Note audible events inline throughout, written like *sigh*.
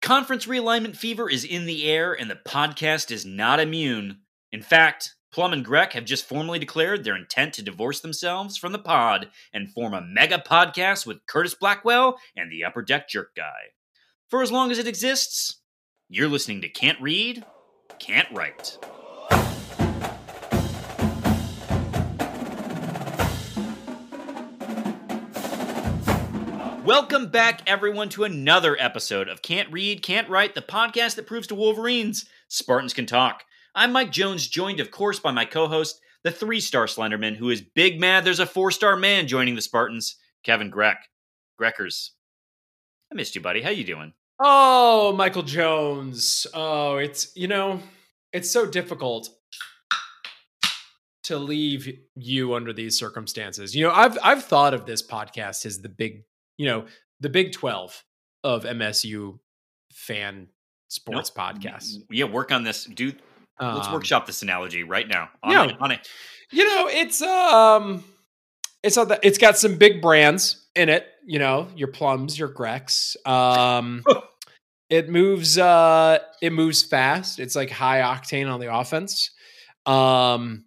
Conference realignment fever is in the air, and the podcast is not immune. In fact, Plum and Grec have just formally declared their intent to divorce themselves from the pod and form a mega podcast with Curtis Blackwell and the Upper Deck Jerk Guy. For as long as it exists, you're listening to Can't Read, Can't Write. Welcome back, everyone, to another episode of Can't Read, Can't Write, the podcast that proves to Wolverines Spartans can talk. I'm Mike Jones, joined, of course, by my co-host, the three-star Slenderman, who is big mad there's a four-star man joining the Spartans, Kevin Grec. Greckers, I missed you, buddy. How you doing? Oh, Michael Jones. Oh, it's you know, it's so difficult to leave you under these circumstances. You know, I've I've thought of this podcast as the big, you know, the Big 12 of MSU fan sports podcasts. Yeah, work on this, dude. Let's Um, workshop this analogy right now. On yeah. it, on it. You know, it's um it's on the, it's got some big brands in it, you know, your plums, your Grex. Um it moves uh it moves fast. It's like high octane on the offense. Um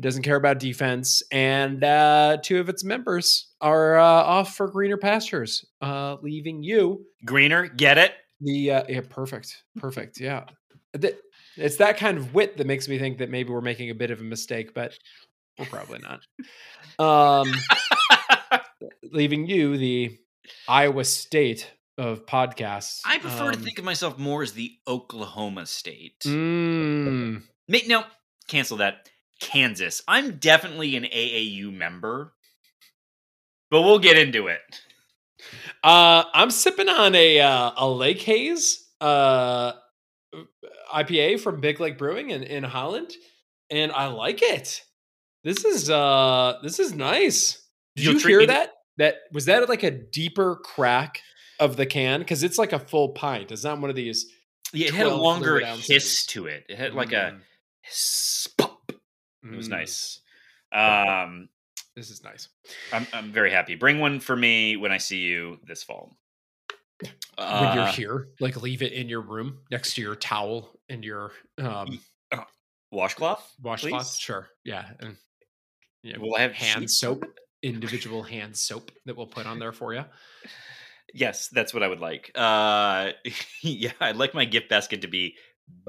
doesn't care about defense and uh two of its members are uh, off for greener pastures, uh leaving you Greener, get it? the uh, yeah, perfect, perfect. Yeah, it's that kind of wit that makes me think that maybe we're making a bit of a mistake, but we're probably not. Um, *laughs* leaving you the Iowa State of podcasts. I prefer to Um, think of myself more as the Oklahoma State. mm, Ma- no, cancel that. Kansas. I'm definitely an AAU member, but we'll get into it. uh, I'm sipping on a uh, a Lake Haze uh, IPA from Big Lake Brewing in, in Holland, and I like it. This is uh this is nice. Did You'll you hear me to- that? That was that like a deeper crack of the can because it's like a full pint. It's not one of these. Yeah, it had a longer hiss to it. It had like a Mm, hiss, pop. It was mm, nice. Um, This is nice. I'm I'm very happy. Bring one for me when I see you this fall. when you're Uh, here, like leave it in your room next to your towel and your um, washcloth. washcloth. Please? Sure, yeah, and yeah, Will I have hand soap, individual hand soap that we'll put on there for you. Yes, that's what I would like. Uh, *laughs* yeah, I'd like my gift basket to be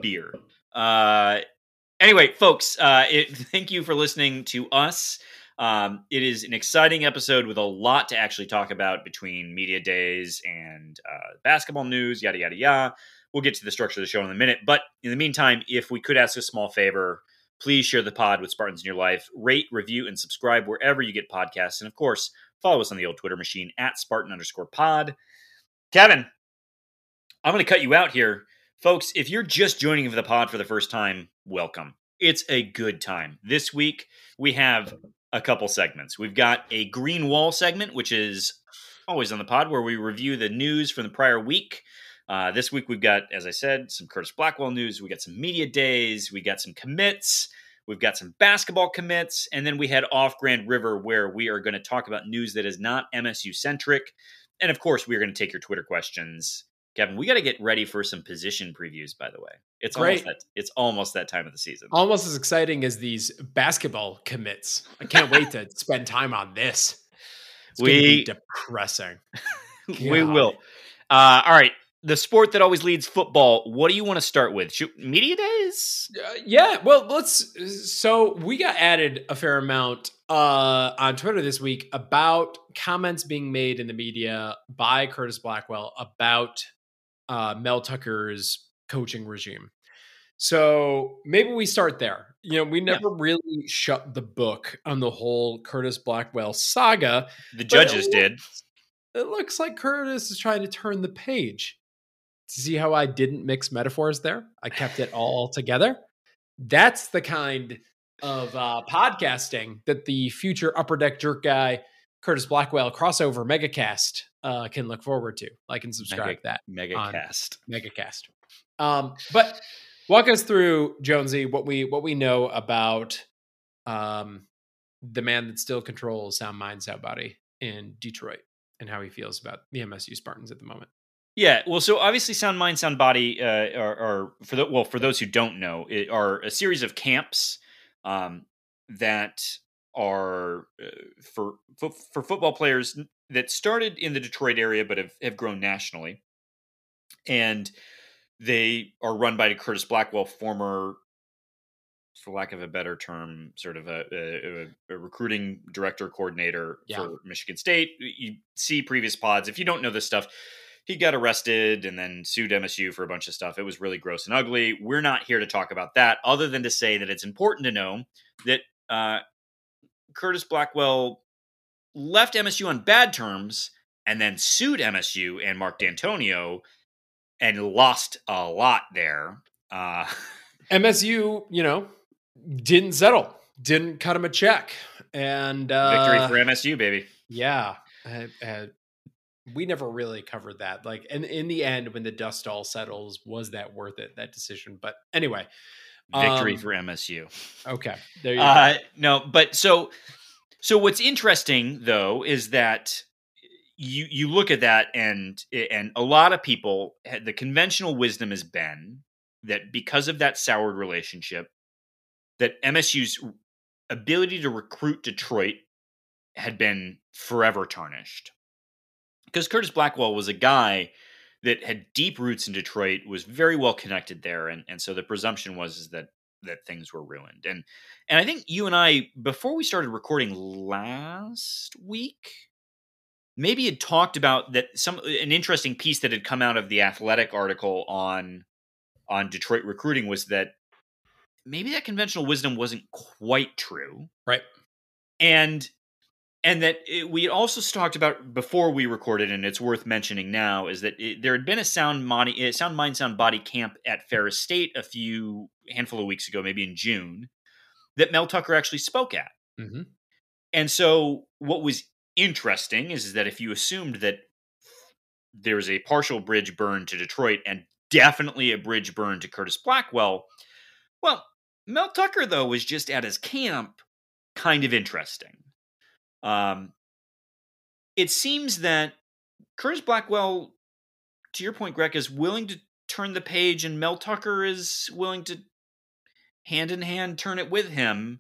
beer. Uh, anyway, folks, uh, it, *laughs* thank you for listening to us. Um, it is an exciting episode with a lot to actually talk about between media days and uh, basketball news, yada yada yada. We'll get to the structure of the show in a minute, but in the meantime, if we could ask a small favor, please share the pod with Spartans in your life. Rate, review, and subscribe wherever you get podcasts, and of course, follow us on the old Twitter machine at Spartan underscore pod. Kevin, I'm going to cut you out here. Folks, if you're just joining the pod for the first time, welcome. It's a good time. This week, we have a couple segments. We've got a green wall segment, which is always on the pod, where we review the news from the prior week. Uh, this week, we've got, as I said, some Curtis Blackwell news. We got some media days. We got some commits. We've got some basketball commits. And then we head off Grand River, where we are going to talk about news that is not MSU centric. And of course, we're going to take your Twitter questions. Kevin, we got to get ready for some position previews. By the way, it's almost Great. that it's almost that time of the season. Almost as exciting as these basketball commits. I can't wait to *laughs* spend time on this. It's We- depressing. *laughs* we will. Uh, all right, the sport that always leads football. What do you want to start with? Shoot, media days. Uh, yeah, well, let's. So we got added a fair amount uh, on Twitter this week about comments being made in the media by Curtis Blackwell about uh, Mel Tucker's coaching regime. So maybe we start there. You know, we Yeah. never really shut the book on the whole Curtis Blackwell saga. The judges it did. looks- It looks like Curtis is trying to turn the page. See how I didn't mix metaphors there? I kept it all together. That's the kind of uh, podcasting that the future Upper Deck Jerk guy, Curtis Blackwell crossover megacast uh, can look forward to. Like and subscribe Mega- to that megacast megacast. Um, but walk us through Jonesy what we what we know about um, the man that still controls Sound Mind, Sound Body in Detroit, and how he feels about the MSU Spartans at the moment. Yeah, well, so obviously, Sound Mind, Sound Body uh, are, are for the well for those who don't know, it are a series of camps um, that are uh, for, for for football players that started in the Detroit area but have, have grown nationally, and they are run by Curtis Blackwell, former, for lack of a better term, sort of a, a, a recruiting director coordinator Yeah. for Michigan State. You see previous pods. If you don't know this stuff, he got arrested and then sued MSU for a bunch of stuff. It was really gross and ugly. We're not here to talk about that, other than to say that it's important to know that uh, Curtis Blackwell left MSU on bad terms and then sued MSU and Mark Dantonio and lost a lot there. Uh, *laughs* MSU, you know, didn't settle, didn't cut him a check, and uh, victory for MSU, baby. Yeah, uh, uh, we never really covered that. Like, and in the end, when the dust all settles, was that worth it? That decision. But anyway, Victory Um, for MSU. okay, there you go. Uh, no, but so so what's interesting though is that you you look at that and and a lot of people the conventional wisdom has been that because of that soured relationship that MSU's ability to recruit Detroit had been forever tarnished. Because Curtis Blackwell was a guy that had deep roots in Detroit, was very well connected there, and, and so the presumption was is that that things were ruined. And and I think you and I, before we started recording last week, maybe had talked about that some an interesting piece that had come out of the athletic article on on Detroit recruiting was that maybe that conventional wisdom wasn't quite true. Right. And and that it, we also talked about before we recorded, and it's worth mentioning now, is that it, there had been a sound body, sound mind, sound body camp at Ferris State a few handful of weeks ago, maybe in June, that Mel Tucker actually spoke at. Mhm. And so, what was interesting is, is that if you assumed that there was a partial bridge burn to Detroit and definitely a bridge burn to Curtis Blackwell, well, Mel Tucker though was just at his camp, kind of interesting. Um, it seems that Curtis Blackwell, to your point, Greg, is willing to turn the page, and Mel Tucker is willing to hand in hand turn it with him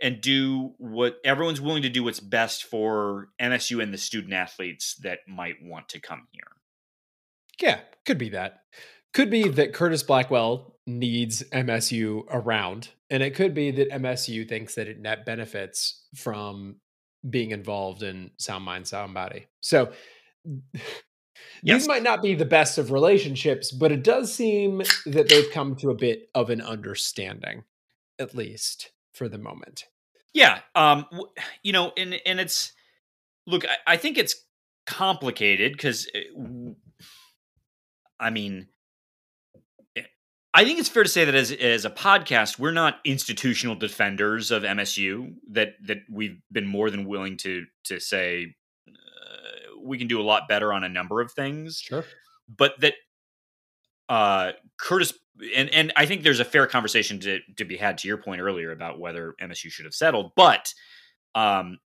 and do what everyone's willing to do what's best for MSU and the student athletes that might want to come here. Yeah, could be that. Could be that Curtis Blackwell needs MSU around, and it could be that MSU thinks that it net benefits from being involved in Sound Mind, Sound Body. So *laughs* Yes. these might not be the best of relationships, but it does seem that they've come to a bit of an understanding, at least for the moment. Yeah, um, *sighs* you know, and and it's look, I, I think it's complicated because, I mean, eh, I think it's fair to say that as as a podcast, we're not institutional defenders of MSU. That that we've been more than willing to to say uh, we can do a lot better on a number of things Sure. but that uh Curtis and and I think there's a fair conversation to to be had to your point earlier about whether MSU should have settled, but um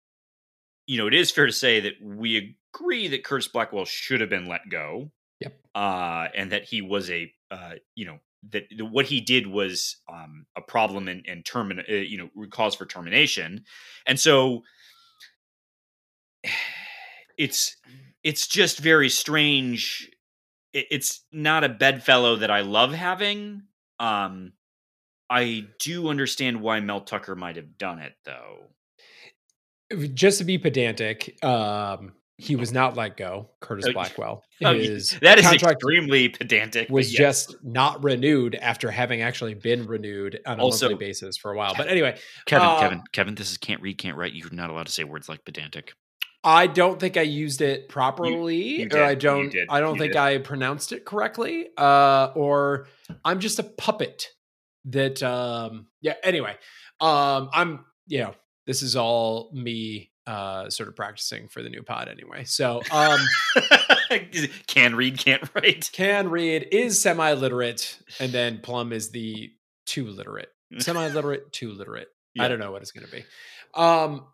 you know, it is fair to say that we agree that Curtis Blackwell should have been let go. Yep. Uh and that he was a uh you know that what he did was um a problem and and termin uh, you know cause for termination. And so *sighs* it's it's just very strange it- it's not a bedfellow that I love having. Um, I do understand why Mel Tucker might have done it, though. Just to be pedantic, um, he was not let go. Curtis Oh, Blackwell. *laughs* Oh, His that is extremely pedantic. was yes. just not renewed after having actually been renewed on a Also- monthly basis for a while. But anyway, Kevin, um, Kevin, Kevin. This is can't read, can't write. You're not allowed to say words like pedantic. I don't think I used it properly, you or did, I don't. I don't you think did. I pronounced it correctly, uh, or I'm just a puppet. That um, yeah. Anyway, um, I'm you know this is all me uh, sort of practicing for the new pod anyway. So um, *laughs* can read, can't write. can read is semi literate, and then Plum is the too literate, *laughs* semi literate, too literate. Yeah. I don't know what it's going to be. Um,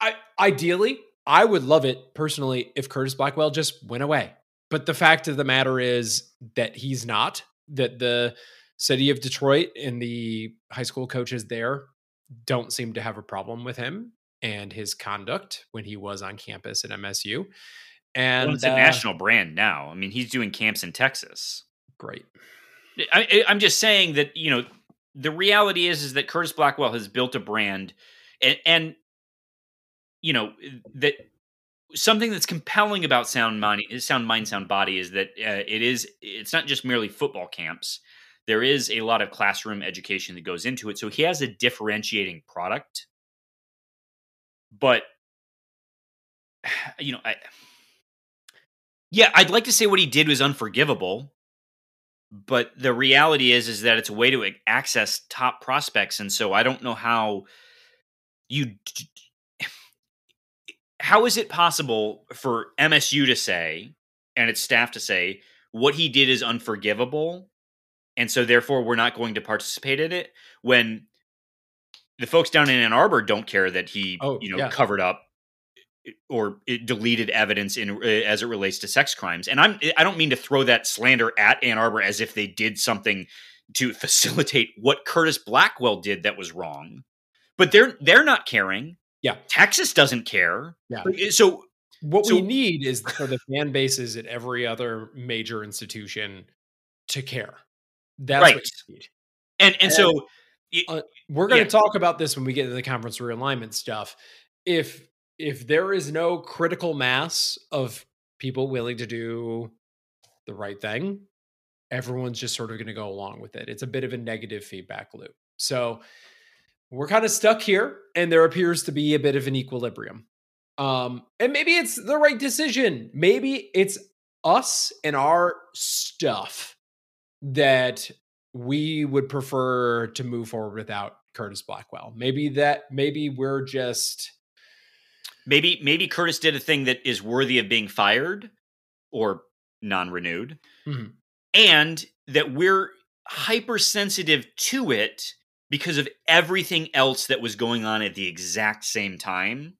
I ideally, I would love it personally if Curtis Blackwell just went away. but the fact of the matter is that he's not. That the city of Detroit and the high school coaches there don't seem to have a problem with him and his conduct when he was on campus at MSU. And well, it's a uh, national brand now. I mean, he's doing camps in Texas. Great. I, I'm just saying that you know the reality is is that Curtis Blackwell has built a brand, and, and you know that something that's compelling about sound mind sound mind sound body is that uh, it is it's not just merely football camps there is a lot of classroom education that goes into it so he has a differentiating product but *sighs* you know i yeah i'd like to say what he did was unforgivable but the reality is is that it's a way to access top prospects and so i don't know how you *sighs* how is it possible for MSU to say and its staff to say what he did is unforgivable and so therefore we're not going to participate in it when the folks down in Ann Arbor don't care that he oh, you know yeah. covered up eh, or deleted evidence in uh, as it relates to sex crimes and I'm eh, I don't mean to throw that slander at Ann Arbor as if they did something to *laughs* facilitate what Curtis Blackwell did that was wrong but they're they're not caring yeah. Texas doesn't care. Yeah. So what so, we need is for the fan bases at every other major institution to care. That's right. what you need. And and, and so uh, we're going to yeah. talk about this when we get into the conference realignment stuff. If if there is no critical mass of people willing to do the right thing, everyone's just sort of going to go along with it. It's a bit of a negative feedback loop. So we're kind of stuck here and there appears to be a bit of an equilibrium. Um, and maybe it's the right decision. Maybe it's us and our stuff that we would prefer to move forward without Curtis Blackwell. Maybe that maybe we're just maybe maybe Curtis did a thing that is worthy of being fired or non-renewed. Mm-hmm. And that we're hypersensitive to it because of everything else that was going on at the exact same time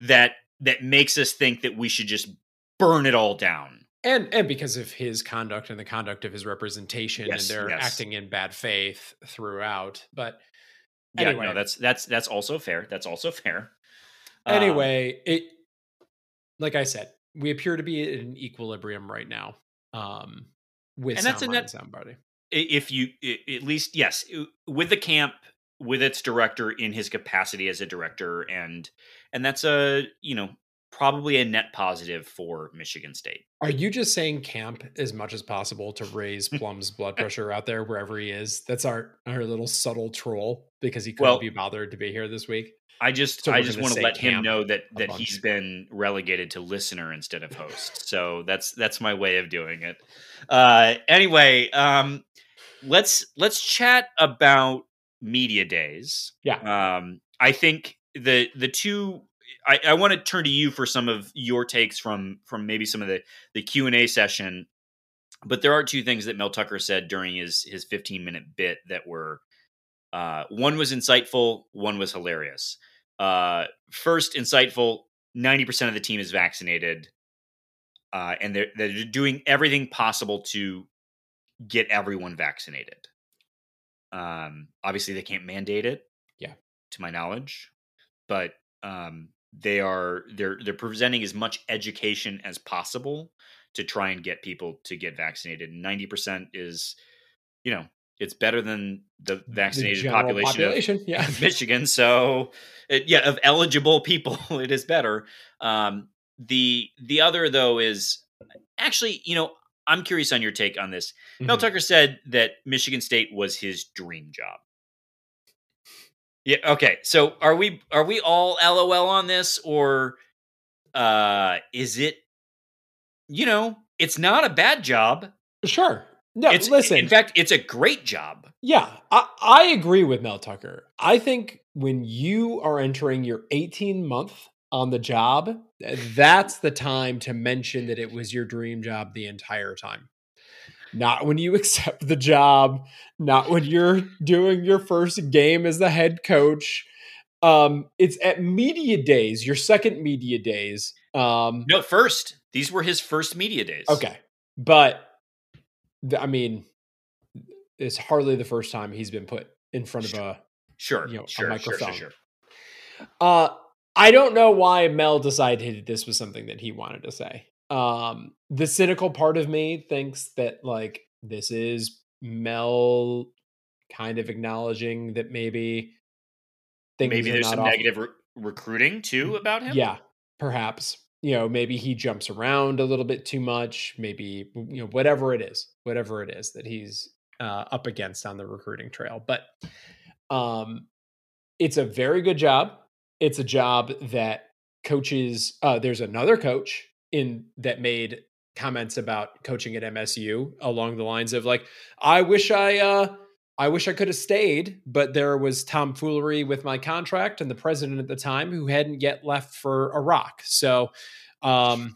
that that makes us think that we should just burn it all down and and because of his conduct and the conduct of his representation yes, and they're yes. acting in bad faith throughout but yeah, anyway. no, that's that's that's also fair that's also fair. Anyway um, it like i said we appear to be in equilibrium right now um with and that's a net, sound body if you at least yes with the camp with its director in his capacity as a director and and that's a you know probably a net positive for Michigan State. Are you just saying camp as much as possible to raise *laughs* Plum's blood pressure out there wherever he is? That's our our little subtle troll because he couldn't well, be bothered to be here this week. I just so I just want to let him know that that he's been relegated to listener instead of host. So that's that's my way of doing it. Uh anyway, um let's let's chat about media days. Yeah. Um, I think the the two. I, I want to turn to you for some of your takes from from maybe some of the the Q and A session, but there are two things that Mel Tucker said during his his 15 minute bit that were uh, one was insightful, one was hilarious. Uh, first, insightful. 90% of the team is vaccinated, uh, and they're, they're doing everything possible to get everyone vaccinated. Um, obviously, they can't mandate it. Yeah, to my knowledge, but um, they are they're they're presenting as much education as possible to try and get people to get vaccinated. Ninety percent is, you know, it's better than the vaccinated the population, population, of *laughs* yeah. *laughs* Michigan. So, it, yeah, of eligible *laughs* people, it is better. Um, the the other though is actually, you know, I'm curious on your take on this. Mm-hmm. Mel Tucker said that Michigan State was his dream job. Yeah. Okay. So are we are we all LOL on this, or uh, is it? You know, it's not a bad job. Sure. No, it's, listen. In fact, it's a great job. Yeah, I, I agree with Mel Tucker. I think when you are entering your 18 month on the job, that's the time to mention that it was your dream job the entire time. Not when you *laughs* accept the job, not when you're doing your first game as the head coach. Um, it's at media days, your second media days, Um, no, first. These were his first media days. Okay, but I mean, it's hardly the first time he's been put in front of a Sure, you know, a sure, sure, microphone. sure, sure. Uh, I don't know why Mel decided this was something that he wanted to say. Um, the cynical part of me thinks that like this is Mel kind of acknowledging that maybe things Maybe there's some off- negative re- recruiting too about him. Yeah, perhaps. You know, maybe he jumps around a little bit too much. Maybe you know whatever it is, whatever it is that he's uh, up against on the recruiting trail. But um, it's a very good job. It's a job that coaches. Uh, there's another coach in that made comments about coaching at MSU along the lines of like, I wish I. Uh, I wish I could have stayed, but there was tomfoolery with my contract and the president at the time who hadn't yet left for Iraq. So, um,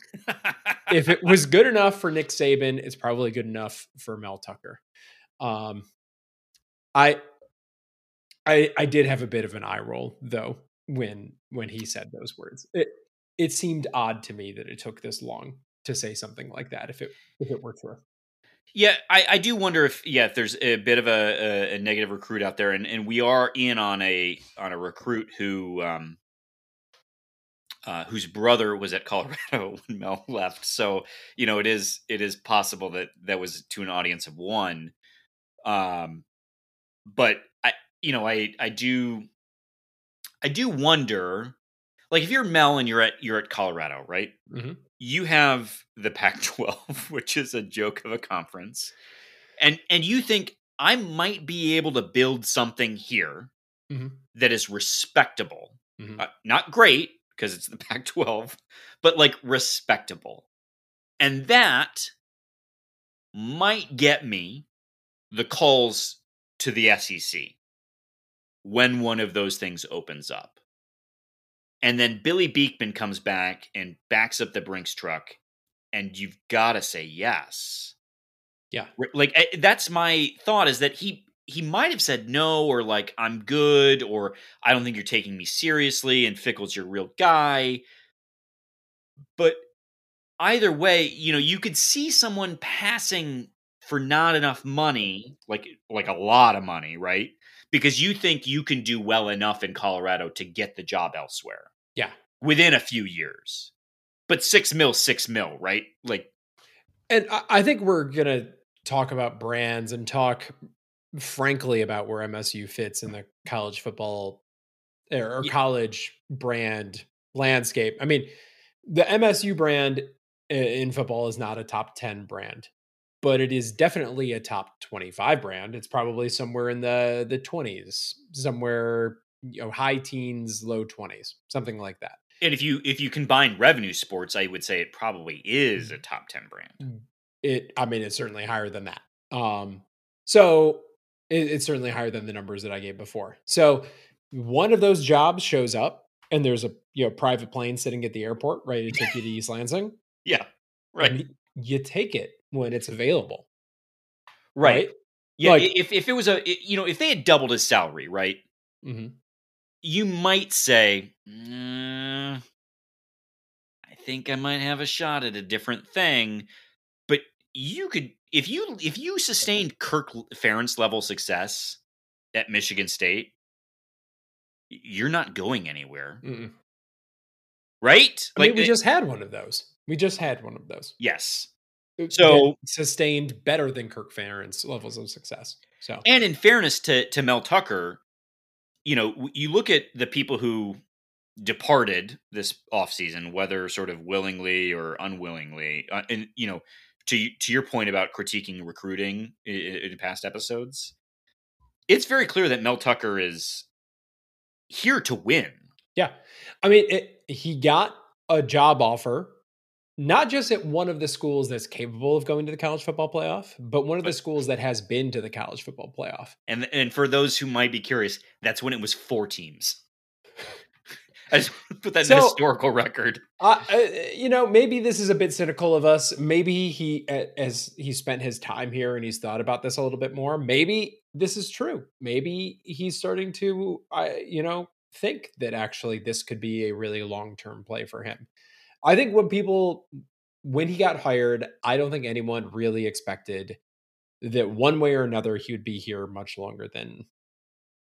if it was good *laughs* enough for Nick Saban, it's probably good enough for Mel Tucker. Um, I, I, I did have a bit of an eye roll though when when he said those words. It it seemed odd to me that it took this long to say something like that. If it if it were true. Yeah, I, I do wonder if yeah, if there's a bit of a, a, a negative recruit out there, and, and we are in on a on a recruit who um uh, whose brother was at Colorado *laughs* when Mel left. So you know it is it is possible that that was to an audience of one. Um, but I you know I I do I do wonder like if you're Mel and you're at you're at Colorado, right? Mhm. You have the Pac-12, *laughs* which is a joke of a conference, and and you think I might be able to build something here Mhm. that is respectable, Mhm. uh, not great because it's the Pac-12, *laughs* but like respectable, and that might get me the calls to the SEC when one of those things opens up. And then Billy Beekman comes back and backs up the Brinks truck, and you've got to say yes. Yeah. Like eh, that's my thought is that he he might have said no or like I'm good or I don't think you're taking me seriously and Fickell's your real guy. But either way, you know, you could see someone passing for not enough money, like like a lot of money, right? Because you think you can do well enough in Colorado to get the job elsewhere. Yeah. Within a few years. But six mil, six mil, right? Like And I, I think we're gonna talk about brands and talk frankly about where MSU fits in the college football or, or Ye- college brand landscape. I mean, the MSU brand in football is not a top 10 brand, but it is definitely a top 25 brand. It's probably somewhere in the the 20s, somewhere you know high teens, low 20s, something like that. and if you if you combine revenue sports, I would say it probably is a Mm. top ten brand. it i mean it's certainly higher than that um so it, it's certainly higher than the numbers that i gave before so one of those jobs shows up and there's a you know private plane sitting at the airport ready to take you to east lansing *laughs* Yeah. Right. you take it when it's available right. Yeah. Like- if if it was a you know, if they had doubled his salary, right? hmm you might say, "Mm, I think I might have a shot at a different thing. But you could, if you if you sustained Kirk Ferentz level success at Michigan State, you're not going anywhere, Mm-mm. right? i mean we it- just had one of those we just had one of those yes. That So- sustained better than kirk Ferentz levels of success so And in fairness to to Mel Tucker, you know, you look at the people who departed this offseason, whether sort of willingly or unwillingly, uh, and you know, to to your point about critiquing recruiting in, in past episodes, it's very clear that Mel Tucker is here to win. Yeah. I mean, it, he got a job offer, not just at one of the schools that's capable of going to the college football playoff, but one of the schools that has been to the college football playoff. And and for those who might be curious, that's when it was four teams. I just put that in historical record. Uh, uh, you know, maybe this is a bit cynical of us. Maybe he, as he spent his time here and he's thought about this a little bit more, maybe this is true. Maybe he's starting to, uh, you know, think that actually this could be a really long term play for him. I think when people when he got hired, I don't think anyone really expected that one way or another he would be here much longer than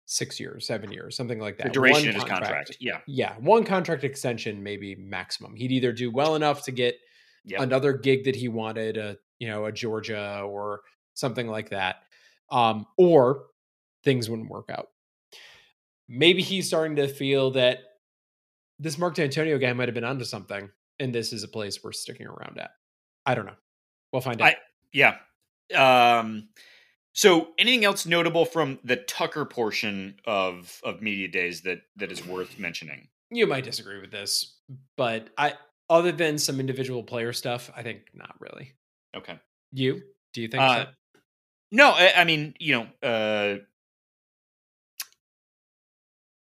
six years, seven years, something like that. The duration One of his contract. Yeah. Yeah, one contract extension, maybe maximum. He'd either do well enough to get Yep. another gig that he wanted, a you know, a Georgia or something like that, um, or things wouldn't work out. Maybe he's starting to feel that this Mark Dantonio guy might have been onto something, and this is a place we're sticking around at. I don't know. We'll find out. I- Yeah. Um so anything else notable from the Tucker portion of of media days that that is worth mentioning? you might disagree with this, but I, other than some individual player stuff, I think not really. Okay. You? Do you think Uh, so? No, I, I mean, you know, uh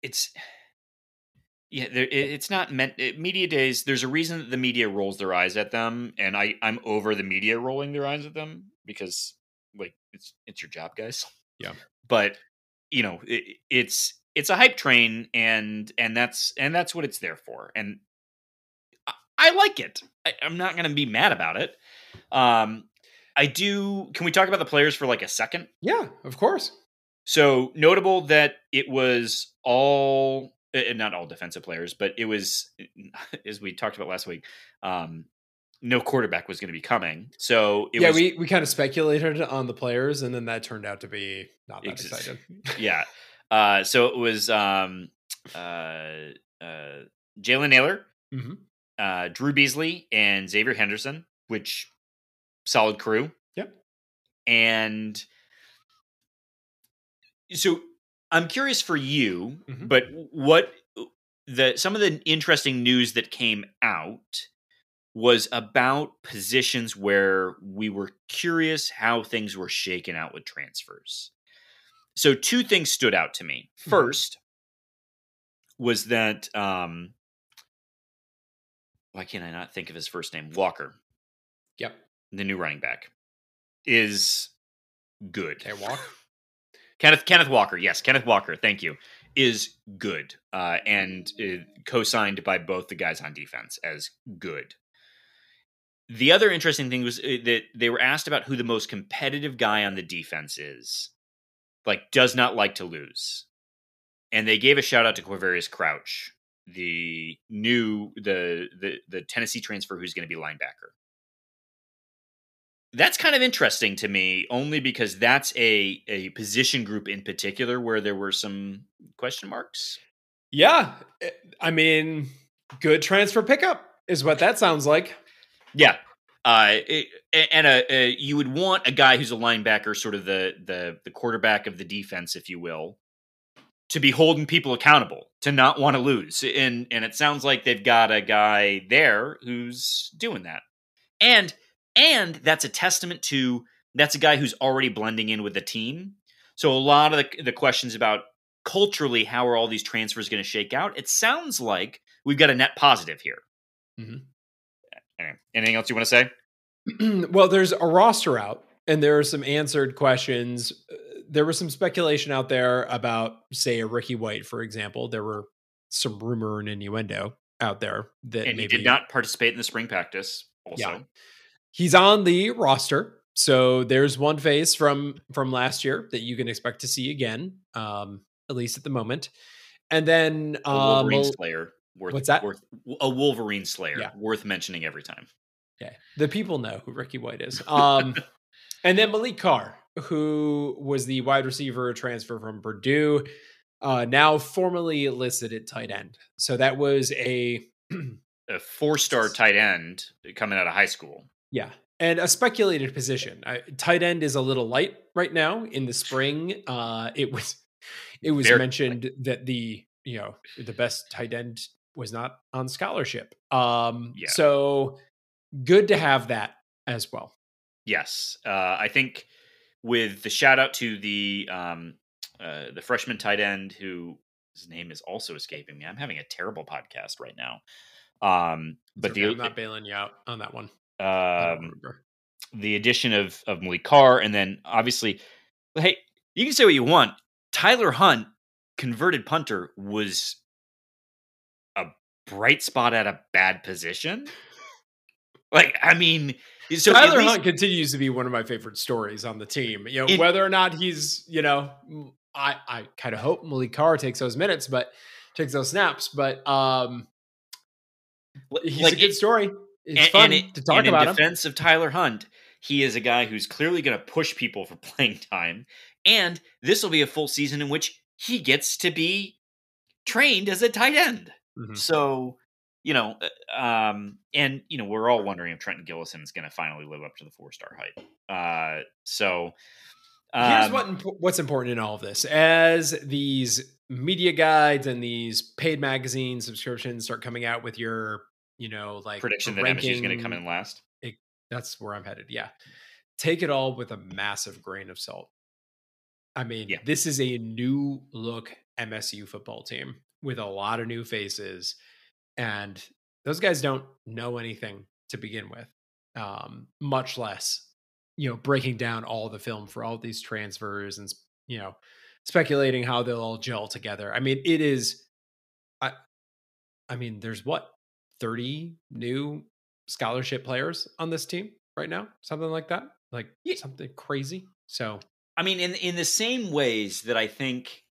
it's yeah, there, it, it's not meant it, media days. There's a reason that the media rolls their eyes at them, and I I'm over the media rolling their eyes at them because like it's it's your job, guys. Yeah. but you know, it, it's it's a hype train, and and that's and that's what it's there for, and I, I like it. I, I'm not going to be mad about it. Um, I do. Can we talk about the players for like a second? Yeah, of course. So notable that it was all uh, not all defensive players, but it was *laughs* as we talked about last week. Um, no quarterback was going to be coming, so it yeah, was we we kind of speculated on the players, and then that turned out to be not that Ex- exciting. *laughs* yeah. Uh, so it was um, uh, uh, Jalen Nailor, Mhm. uh, Drew Beesley, and Xavier Henderson, which solid crew. Yep. And so I'm curious for you, Mhm. but what the some of the interesting news that came out was about positions where we were curious how things were shaken out with transfers. So two things stood out to me. Mhm. First was that um why can't I not think of his first name? Walker, Yep. the new running back, is good. Okay, walk. Kenneth Kenneth Walker, yes, Kenneth Walker, thank you, is good uh, and uh, co-signed by both the guys on defense as good. The other interesting thing was uh, that they were asked about who the most competitive guy on the defense is, like does not like to lose, and they gave a shout out to Quavaris Crouch, the new the the the Tennessee transfer who's going to be linebacker that's kind of interesting to me only because that's a a position group in particular where there were some question marks Yeah, eh, I mean, good transfer pickup is what that sounds like. yeah uh it, and a, a you would want a guy who's a linebacker sort of the the the quarterback of the defense if you will to be holding people accountable to not want to lose and and it sounds like they've got a guy there who's doing that and and that's a testament to that's a guy who's already blending in with the team so a lot of the, the questions about culturally how are all these transfers going to shake out it sounds like we've got a net positive here Mhm. Anyway, anything else you want to say *clears throat* well, there's a roster out, and there are some answered questions. Uh, There was some speculation out there about, say, a Ricky White, for example. There were some rumor and innuendo out there that and maybe he did not participate in the spring practice also Yeah. He's on the roster. So there's one face from from last year that you can expect to see again, um, at least at the moment. And then a um, Wolverine Slayer. Worth, what's that? Worth, a Wolverine Slayer. Yeah. Worth mentioning every time. Yeah, the people know who Ricky White is. Um, and then Maliq Carr, who was the wide receiver transfer from Purdue, uh, now formally listed at tight end. So that was a A four-star tight end coming out of high school. Yeah, and a speculated position. I, tight end is a little light right now. In the spring, uh, it was it was Very mentioned that the you know the best tight end was not on scholarship. Um, Yeah. so good to have that as well. Yes, uh, I think with the shout out to the um, uh, the freshman tight end who his name is also escaping me. I'm having a terrible podcast right now. Um, but okay, I'm the not bailing you out on that one. Um, the addition of of Maliq Carr, and then obviously, hey, you can say what you want. Tyler Hunt, converted punter, was a bright spot at a bad position. Like, I mean, so Tyler least, Hunt continues to be one of my favorite stories on the team. You know, it, whether or not he's, you know, I I kind of hope Maliq Carr takes those minutes, but takes those snaps. But um, he's like a good it, story. It's and, fun and it, to talk about. In defense him. of Tyler Hunt, he is a guy who's clearly going to push people for *laughs* playing time, and this will be a full season in which he gets to be trained as a tight end. Mm-hmm. So you know, uh, um, and you know, we're all wondering if Trenton Gillison is going to finally live up to the four star hype. Uh, so um, here's what what's important in all of this: as these media guides and these paid magazine subscriptions start coming out with your, you know, like prediction that MSU is going to come in last. It, that's where I'm headed. Yeah, take it all with a massive grain of salt. I mean, yeah. this is a new look MSU football team with a lot of new faces and those guys don't know anything to begin with um, much less you know breaking down all the film for all these transfers and you know speculating how they'll all gel together i mean it is i i mean there's what 30 new scholarship players on this team right now something like that like yeah. something crazy so i mean in in the same ways that i think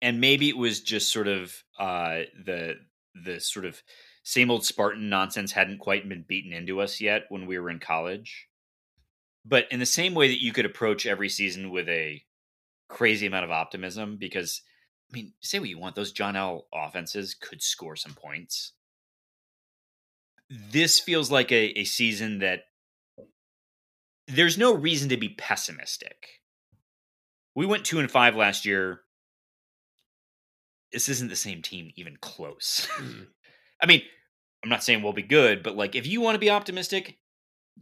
and maybe it was just sort of uh the the sort of same old Spartan nonsense hadn't quite been beaten into us yet when we were in college. But in the same way that you could approach every season with a crazy amount of optimism, because I mean, say what you want, those John L offenses could score some points. This feels like a, a season that there's no reason to be pessimistic. We went two and five last year this isn't the same team even close. Mm. *laughs* I mean, I'm not saying we'll be good, but like if you want to be optimistic,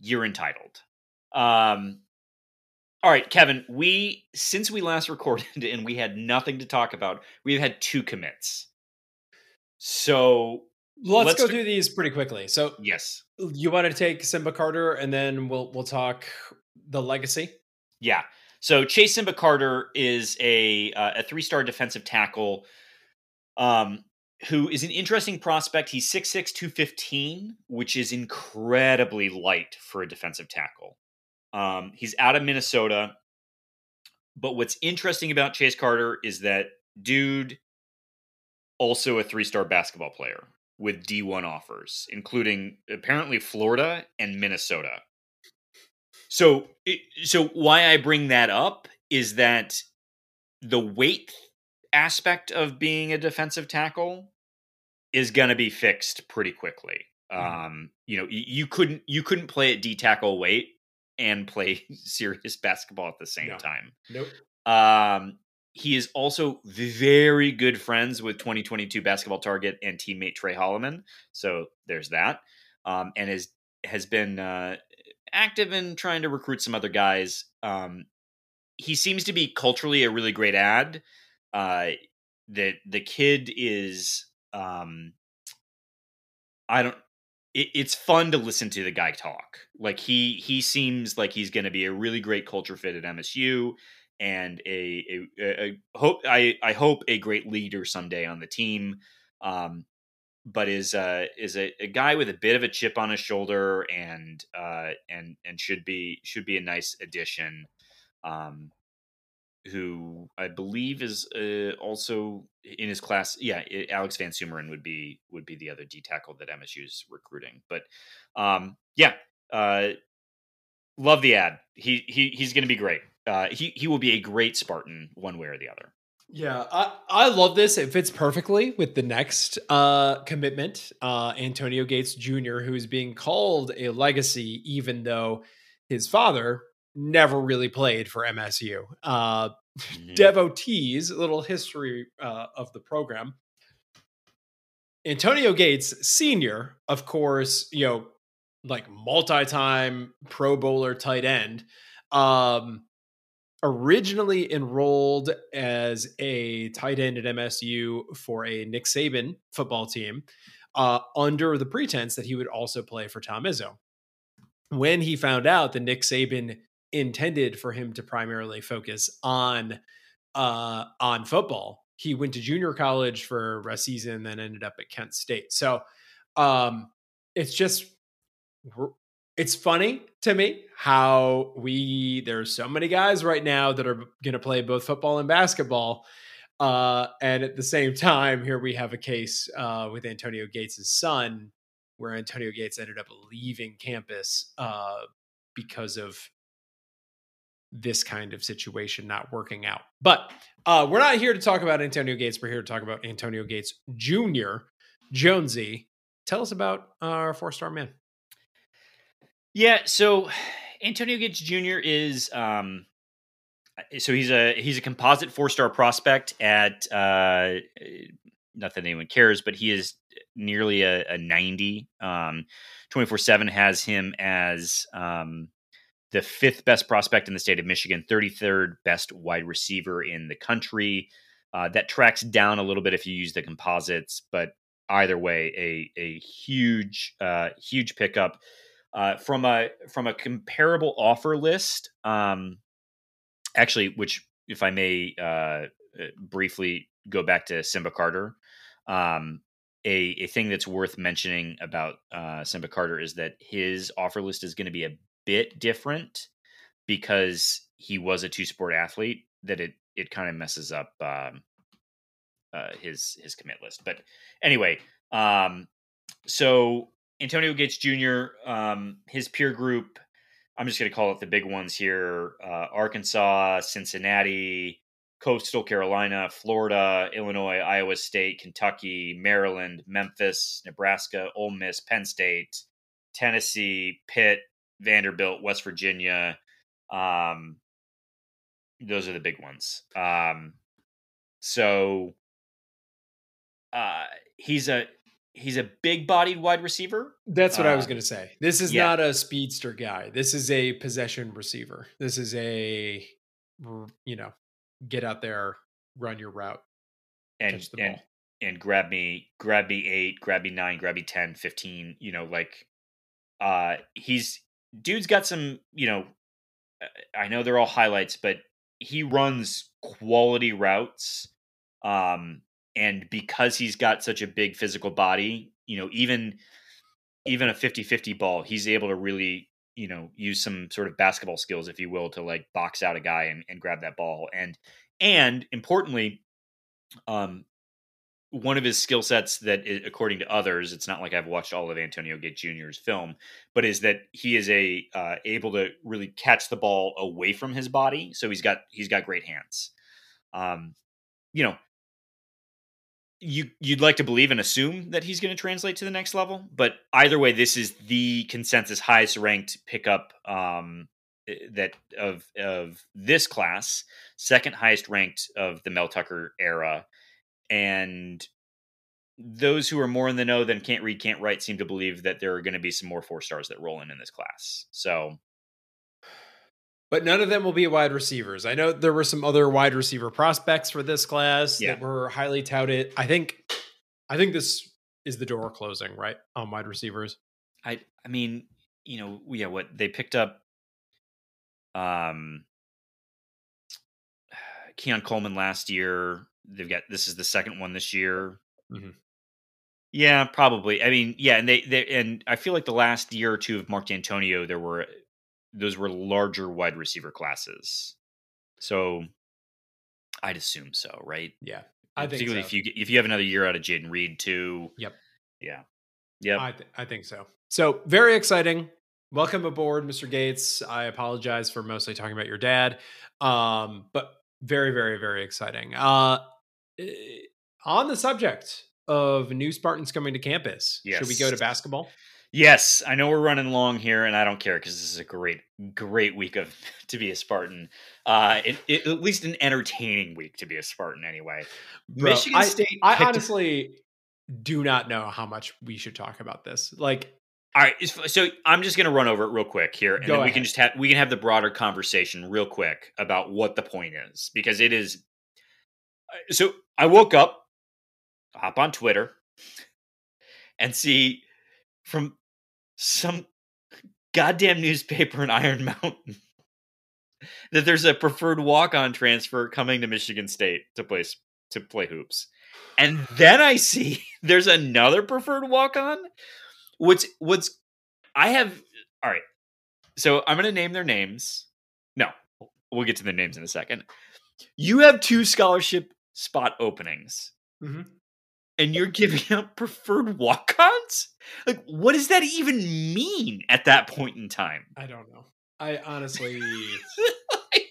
you're entitled. Um all right, Kevin, we since we last *laughs* recorded and we had nothing to talk about, we've had two commits. So let's, let's go through these pretty quickly. So yes, you want to take Simba Carter, and then we'll we'll talk the legacy. Yeah. So Chase Simba Carter is a uh, a three star defensive tackle um, who is an interesting prospect. He's 6'6, 215, which is incredibly light for a defensive tackle. Um, he's out of Minnesota. But what's interesting about Chase Carter is that dude also a three-star basketball player with D1 offers, including apparently Florida and Minnesota. So so why I bring that up is that the weight aspect of being a defensive tackle is going to be fixed pretty quickly. Mm-hmm. Um, you know, you, couldn't you couldn't play at D tackle weight and play *laughs* serious basketball at the same no. time. Nope. Um, he is also very good friends with 2022 basketball target and teammate Tre Holloman. So there's that. Um, and is has been uh, active in trying to recruit some other guys. Um, he seems to be culturally a really great ad uh the the kid is um i don't it, it's fun to listen to the guy talk like he he seems like he's going to be a really great culture fit at msu and a, a, a, hope i i hope a great leader someday on the team um but is uh is a, a guy with a bit of a chip on his shoulder and uh and and should be should be a nice addition um who I believe is uh, also in his class. Yeah, Alex VanSumeren would be would be the other D tackle that MSU's recruiting. But um, yeah, uh, love the ad. He he he's going to be great. Uh, he he will be a great Spartan one way or the other. Yeah, I, I love this. It fits perfectly with the next uh, commitment, uh, Antonio Gates Jr., who is being called a legacy, even though his father never really played for MSU. Uh, mm-hmm. Devotees, a little history uh, of the program. Antonio Gates, senior, of course, you know, like multi-time Pro Bowler tight end. Um, originally enrolled as a tight end at MSU for a Nick Saban football team, uh, under the pretense that he would also play for Tom Izzo. When he found out that Nick Saban intended for him to primarily focus on uh on football he went to junior college for a season, then ended up at Kent State. So um, it's just it's funny to me how we there's so many guys right now that are going to play both football and basketball uh, and at the same time here we have a case uh, with antonio gates' son where antonio gates ended up leaving campus uh, because of this kind of situation not working out. But uh, we're not here to talk about antonio gates. We're here to talk about antonio gates jr jonesy. Tell us about our four star man yeah, so *sighs* Antonio Gates Jr. is um so he's a he's a composite four star prospect at uh not that anyone cares, but he is nearly a, a 90. Um 24-7 has him as um the fifth best prospect in the state of Michigan, 33rd best wide receiver in the country. Uh, that tracks down a little bit if you use the composites, but either way, a a huge uh, huge pickup. Uh, from a from a comparable offer list, um, actually, which if I may uh, uh, briefly go back to Simba Carter, um, a a thing that's worth mentioning about uh, Simba Carter is that his offer list is going to be a bit different because he was a two sport athlete. That it it kind of messes up um, uh, his his commit list. But anyway, um, so Antonio Gates Jr., um, his peer group, I'm just going to call it the big ones here uh, Arkansas, Cincinnati, Coastal Carolina, Florida, Illinois, Iowa State, Kentucky, Maryland, Memphis, Nebraska, Ole Miss, Penn State, Tennessee, Pitt, Vanderbilt, West Virginia. Um, those are the big ones. Um, so uh, he's a he's a big bodied wide receiver. That's what uh, I was uh, going to say. This is yeah. not a speedster guy. This is a possession receiver. This is a you know, get out there, run your route, and catch the and, ball. And grab me, grab me eight, grab me nine, grab me 10, 15, you know, like uh he's dude's got some, you know, I know they're all highlights, but he runs quality routes. Um and because he's got such a big physical body you know even even a 50-50 ball he's able to really you know use some sort of basketball skills if you will to like box out a guy and, and grab that ball. And and importantly um one of his skill sets that according to others it's not like i've watched all of antonio gates jr's film but is that he is a uh, able to really catch the ball away from his body so he's got he's got great hands. Um you know you you'd like to believe and assume that he's going to translate to the next level but either way this is the consensus highest ranked pickup um, eh, that of of this class second highest ranked of the mel tucker era and those who are more in the know than can't read can't write seem to believe that there are going to be some more four stars that roll in in this class. So but none of them will be wide receivers. I know there were some other wide receiver prospects for this class yeah. that were highly touted. I think I think this is the door closing, right? On wide receivers. I I mean, you know, yeah, what they picked up um Keon Coleman last year. They've got this is the second one this year. Mm-hmm. Yeah, probably. I mean, yeah, and they, they and I feel like the last year or two of Mark Dantonio, there were those were larger wide receiver classes. So I'd assume so, right? Yeah. I particularly so. if you if you have another year out of Jayden Reed too. Yep. Yeah. Yeah. I th- I think so. So very exciting. Welcome aboard, Mr. Gates. I apologize for mostly talking about your dad. Um, but very, very, very exciting. Uh eh, on the subject of new Spartans coming to campus, yes. should we go to basketball? Yes, I know we're running long here, and I don't care because this is a great, great week of *laughs* to be a Spartan. Uh, it, it, at least an entertaining week to be a Spartan, anyway. Bro, Michigan I, State. I honestly do not know how much we should talk about this. Like, all right, so I'm just going to run over it real quick here, and then ahead. we can just have we can have the broader conversation real quick about what the point is because it is. Uh, so I woke up, hop on Twitter, and see from some goddamn newspaper in Iron Mountain *laughs* that there's a preferred walk-on transfer coming to Michigan State to play to play hoops. And then I see *laughs* there's another preferred walk on. What's what's I have all right. So I'm gonna name their names. No, we'll get to their names in a second. You have two scholarship spot openings. Mhm. And you're giving up preferred walk-ons? Like, what does that even mean at that point in time? I don't know. I honestly, *laughs* Like,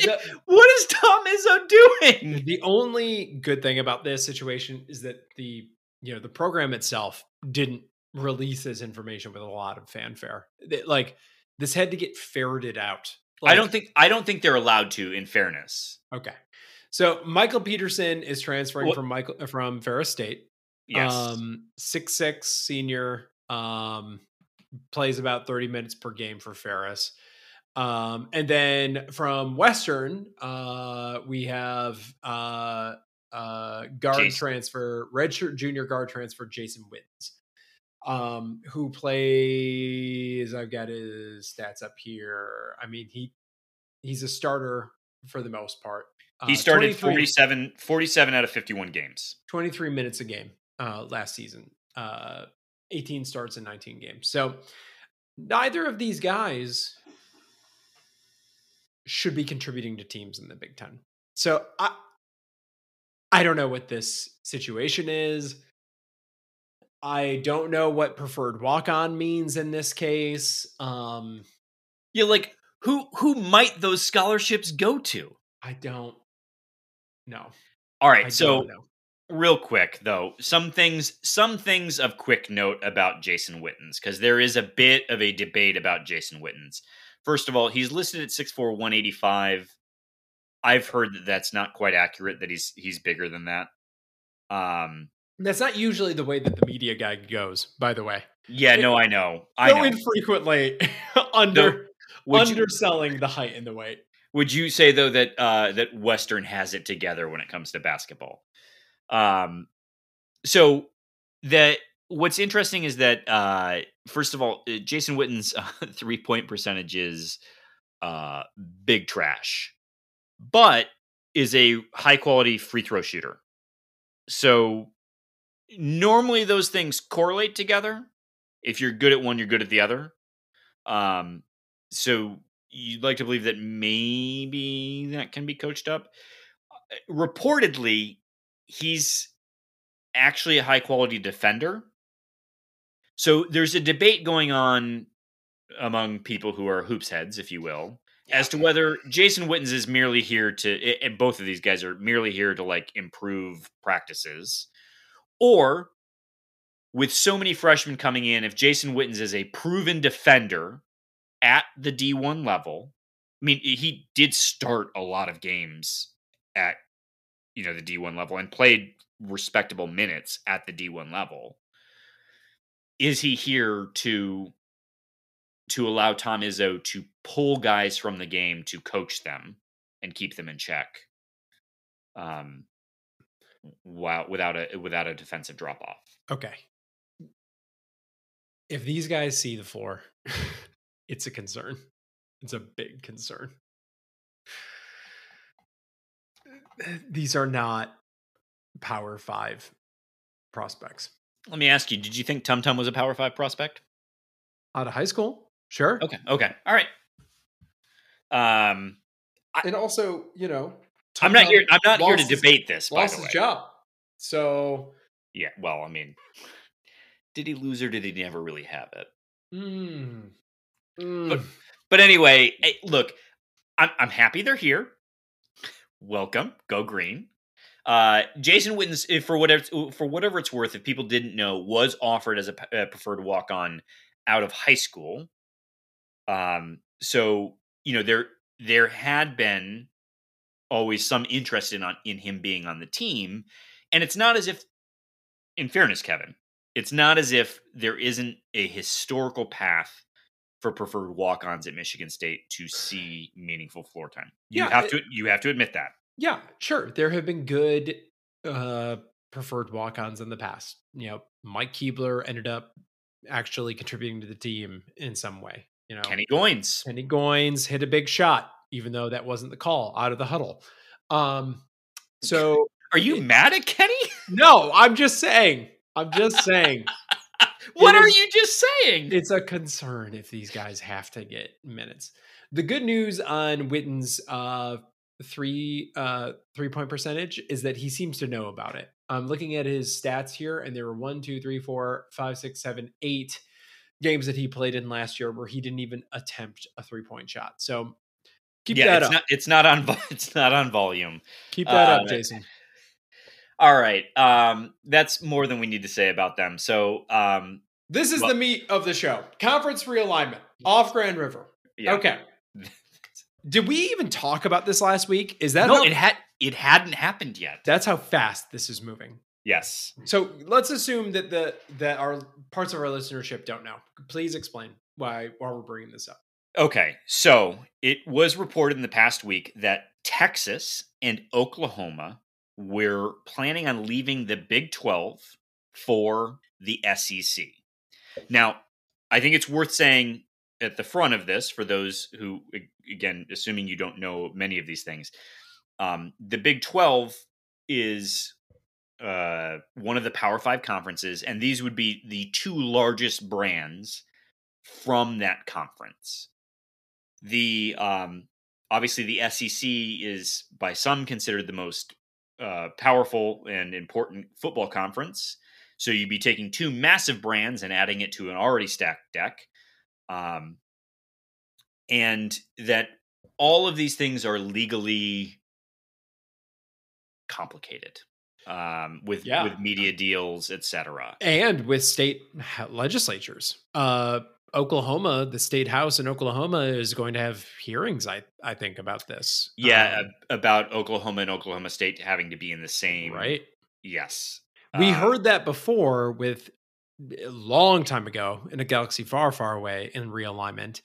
the, what is Tom Izzo doing? the only good thing about this situation is that the you know the program itself didn't release this information with a lot of fanfare. They- like this had to get ferreted out. I don't think I don't think they're allowed to. In fairness, Okay. So Michael Peterson is transferring What- from Michael uh, from Ferris State. yes. Um, six six senior. Um, plays about thirty minutes per game for Ferris. Um, and then from Western, uh, we have uh, uh, guard Jason. transfer, redshirt junior guard transfer, Jason Whitens, um, who plays. I've got his stats up here. I mean, he he's a starter for the most part. he Uh, started 23 47, 47 out of 51 games. 23 minutes a game uh, last season, uh, 18 starts in 19 games. So neither of these guys should be contributing to teams in the Big Ten. So I, I don't know what this situation is. I don't know what preferred walk on means in this case. Um, Yeah, like who who might those scholarships go to? I don't know. All right, I so real quick though, some things some things of quick note about Jason Whitens because there is a bit of a debate about Jason Whitens. First of all, he's listed at 6'4", 185. I've heard that that's not quite accurate. That he's he's bigger than that. Um. That's not usually the way that the media guy goes, by the way. Yeah. No, I know. I so know. infrequently *laughs* under Would you, underselling the height and the weight. would you say though that uh, that Western has it together when it comes to basketball? Um. So that what's interesting is that uh, first of all, uh, Jason Whitens' uh, *laughs* three point percentage is uh, big trash, but is a high quality free throw shooter. So normally those things correlate together. If you're good at one, you're good at the other. Um, so you'd like to believe that maybe that can be coached up. Uh, Reportedly, he's actually a high quality defender. So there's a debate going on among people who are hoops heads, if you will, as to whether Jason Whitens is merely here to, and both of these guys are merely here to like improve practices, or with so many freshmen coming in, if Jason Whitens is a proven defender at the D1 level, I mean, he did start a lot of games at you know the D1 level and played respectable minutes at the D1 level. Is he here to to allow Tom Izzo to pull guys from the game to coach them and keep them in check? Um wow, without a without a defensive drop off. Okay. If these guys see the floor, *laughs* it's a concern. It's a big concern. These are not power five prospects. Let me ask you, did you think Tum Tum was a Power 5 prospect? Out of high school, sure. Okay. Okay. All right. Um And also, you know, I'm not here I'm not here to lost his- debate this by lost the way. his job. So, Yeah, well, I mean, did he lose or did he never really have it? mm, But- mm. But anyway, eh, look, I'm I'm happy they're here. Welcome, go green. Uh, Jason Whitens, if for whatever for whatever it's worth, if people didn't know, was offered as a preferred walk on out of high school. Um, so you know there there had been always some interest in on in him being on the team, and it's not as if, in fairness, Kevin, it's not as if there isn't a historical path for preferred walk-ons at Michigan State to see meaningful floor time. You Yeah, have it- to you have to admit that. Yeah, sure. There have been good uh preferred walk-ons in the past. You know, Mike Kebler ended up actually contributing to the team in some way. You know, Kenny Goins. Kenny Goins hit a big shot, even though that wasn't the call out of the huddle. Um, so Are you mad at Kenny? *laughs* No, I'm just saying. I'm just saying. What are you just saying? It's a concern if these guys have to get minutes. The good news on Whitens' uh, three uh, three point percentage is that he seems to know about it. I'm looking at his stats here, and there were one, two, three, four, five, six, seven, eight games that he played in last year where he didn't even attempt a three point shot. So keep yeah, that it's up. not it's not on *laughs* it's not on volume. keep that uh, up, Jason. All right. Um that's more than we need to say about them. So um This is well- the meat of the show. Conference realignment off Grand River. yeah. Okay. *laughs* Did we even talk about this last week? Is that no, how, it had it hadn't happened yet. that's how fast this is moving? yes. So let's assume that the that our parts of our listenership don't know. Please explain why why we're bringing this up. Okay. So, it was reported in the past week that Texas and Oklahoma were planning on leaving the Big 12 for the SEC. Now, I think it's worth saying at the front of this for those who again assuming you don't know many of these things um, the big 12 is uh, one of the power five conferences and these would be the two largest brands from that conference the um, obviously the sec is by some considered the most uh, powerful and important football conference so you'd be taking two massive brands and adding it to an already stacked deck um, and that all of these things are legally complicated um, with Yeah. with media deals, etc. And with state legislatures. Uh Oklahoma, the state house in Oklahoma is going to have hearings I I think about this. Yeah, Um, about Oklahoma and Oklahoma State having to be in the same. right? Yes, We Uh, heard that before with a long time ago in a galaxy far, far away in realignment,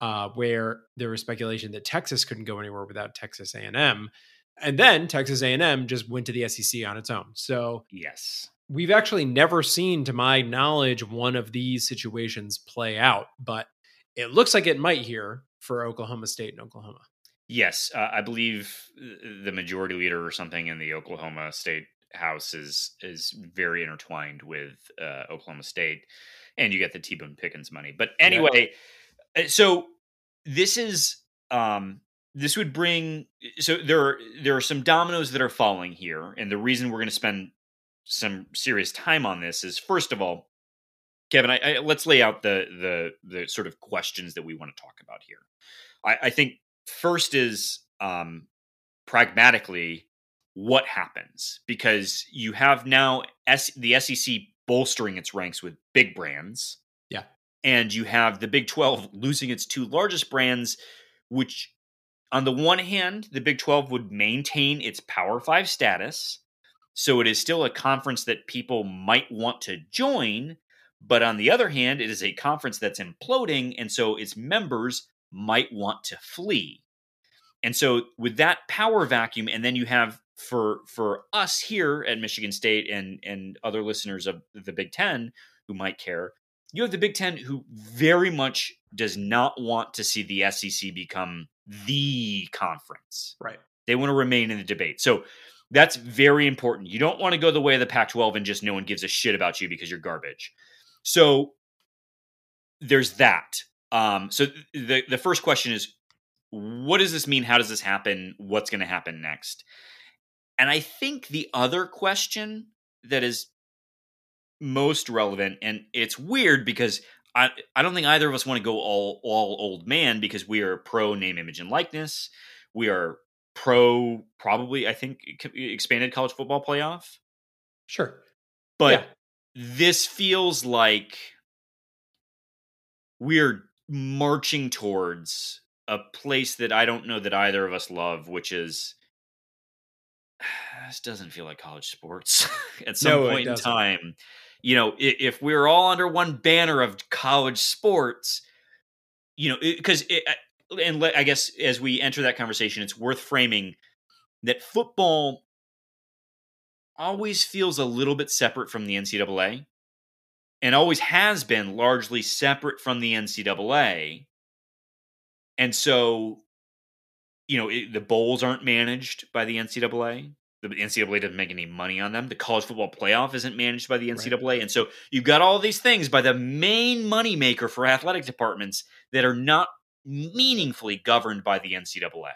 uh, where there was speculation that Texas couldn't go anywhere without Texas A&M, and then Texas A&M just went to the SEC on its own. So Yes. We've actually never seen, to my knowledge, one of these situations play out, but it looks like it might here for Oklahoma State and Oklahoma. Yes, uh, I believe uh, the majority leader or something in the Oklahoma State House is is very intertwined with uh, Oklahoma State, and you get the T Boone Pickens money. But anyway, uh, so this is um, this would bring so there are there are some dominoes that are falling here, and the reason we're going to spend some serious time on this is first of all, Kevin, I, I, let's lay out the the the sort of questions that we want to talk about here. I, I think first is um, pragmatically what happens because you have now S- the SEC bolstering its ranks with big brands. Yeah. And you have the Big 12 losing its two largest brands, which on the one hand, the Big 12 would maintain its Power 5 status. So it is still a conference that people might want to join. But on the other hand, it is a conference that's imploding. And so its members might want to flee. And so with that power vacuum, and then you have for for us here at Michigan State and and other listeners of the Big Ten who might care, you have the Big Ten who very much does not want to see the SEC become the conference. Right. They want to remain in the debate. So that's very important. You don't want to go the way of the Pac 12 and just no one gives a shit about you because you're garbage. So there's that. Um, so the, the first question is what does this mean? How does this happen? What's going to happen next? And I think the other question that is most relevant, and it's weird because I, I don't think either of us want to go all all old man because we are pro name, image, and likeness. We are pro probably I think expanded college football playoff. Sure. But Yeah. this feels like we're marching towards a place that I don't know that either of us love, which is *sighs* this doesn't feel like college sports *laughs* at some No, point in time. You know, if we're all under one banner of college sports, you know, because and I guess as we enter that conversation, it's worth framing that football always feels a little bit separate from the NCAA and always has been largely separate from the NCAA. And so, you know, it, the bowls aren't managed by the NCAA. the NCAA doesn't make any money on them. The college football playoff isn't managed by the NCAA. Right. And so you've got all these things by the main moneymaker for athletic departments that are not meaningfully governed by the NCAA.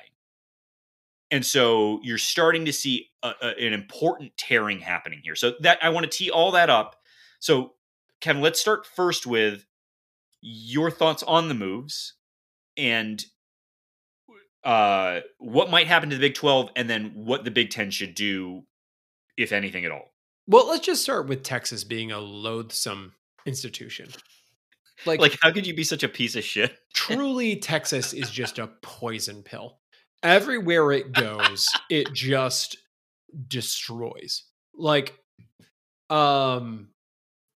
And so you're starting to see a, a, an important tearing happening here. So that I want to tee all that up. So Kevin, let's start first with your thoughts on the moves and uh, what might happen to the Big 12 and then what the Big 10 should do, if anything at all. Well, let's just start with Texas being a loathsome institution. Like, like how could you be such a piece of shit? *laughs* truly, Texas is just a poison pill. Everywhere it goes, it just destroys. Like, um,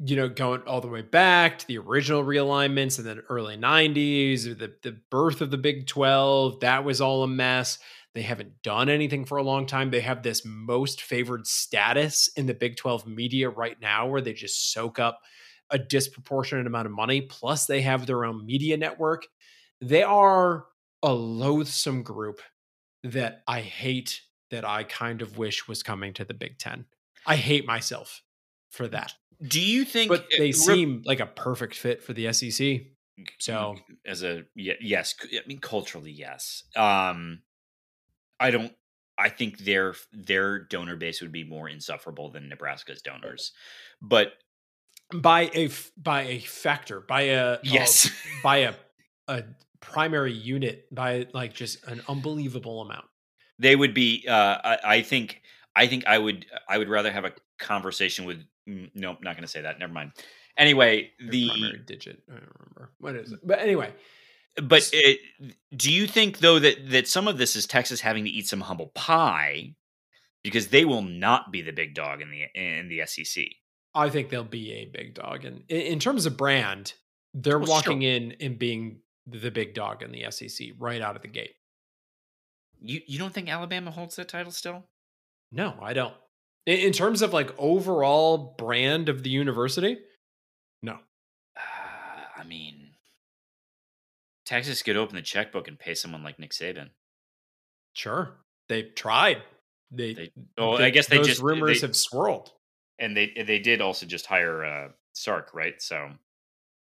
you know, going all the way back to the original realignments and then early 90s, the, the birth of the Big 12, that was all a mess. They haven't done anything for a long time. They have this most favored status in the Big 12 media right now where they just soak up a disproportionate amount of money. Plus, they have their own media network. They are a loathsome group that I hate, that I kind of wish was coming to the Big 10. I hate myself for that. Do you think? But they seem like a perfect fit for the SEC. So as a yes, I mean culturally yes. Um, I don't. I think their their donor base would be more insufferable than Nebraska's donors, but by a by a factor, by a yes, *laughs* by a a primary unit, by like just an unbelievable amount. They would be. Uh, I, I think. I think I would. I would rather have a conversation with Mm, nope, not going to say that. Never mind. Anyway, the primary digit. I don't remember what is it, but anyway. But it, do you think though that that some of this is Texas having to eat some humble pie because they will not be the big dog in the in the SEC? I think they'll be a big dog, and in, in terms of brand, they're well, walking sure. in and being the big dog in the SEC right out of the gate. You you don't think Alabama holds that title still? No, I don't. In terms of like overall brand of the university, no. Uh, I mean, Texas could open the checkbook and pay someone like Nick Saban. Sure, they've tried. They, they oh, they, I guess they those just rumors they, have swirled, and they they did also just hire uh, Sark, right? So,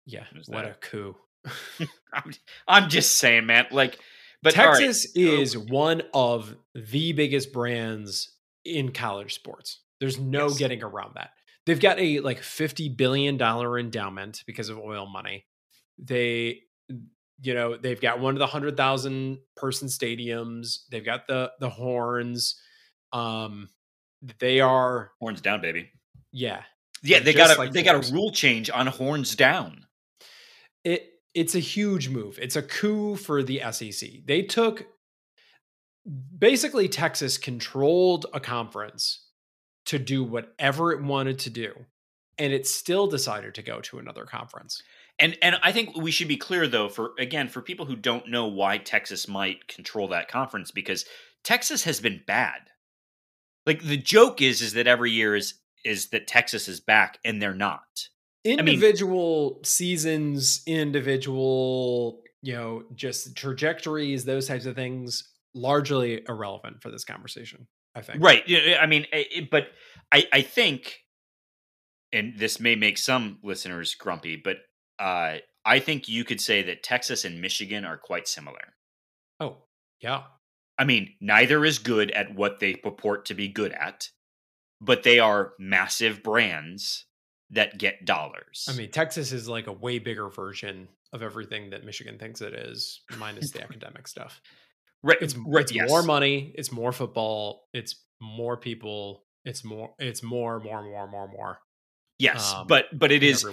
yeah, what that? a coup! *laughs* *laughs* I'm, I'm just saying, man. Like, but Texas right. is one of the biggest brands in college sports. There's no yes. getting around that. They've got a like 50 billion dollar endowment because of oil money. They you know, they've got one of the 100,000 person stadiums. They've got the the horns. Um they are horns down, baby. Yeah. Yeah, they got a like they got a rule change on horns down. It it's a huge move. It's a coup for the SEC. They took basically Texas controlled a conference to do whatever it wanted to do and it still decided to go to another conference. And and I think we should be clear though for again for people who don't know why Texas might control that conference because Texas has been bad. Like the joke is is that every year is is that Texas is back and they're not. Individual I mean, seasons, individual, you know, just trajectories, those types of things largely irrelevant for this conversation. I think. Right. I mean, it, but I, I think, and this may make some listeners grumpy, but uh, I think you could say that Texas and Michigan are quite similar. Oh, yeah. I mean, neither is good at what they purport to be good at, but they are massive brands that get dollars. I mean, Texas is like a way bigger version of everything that Michigan thinks it is, minus the *laughs* academic stuff. Right. It's right, it's yes. more money. It's more football. It's more people. It's more. It's more, more, more, more, more. Yes, um, but but it is.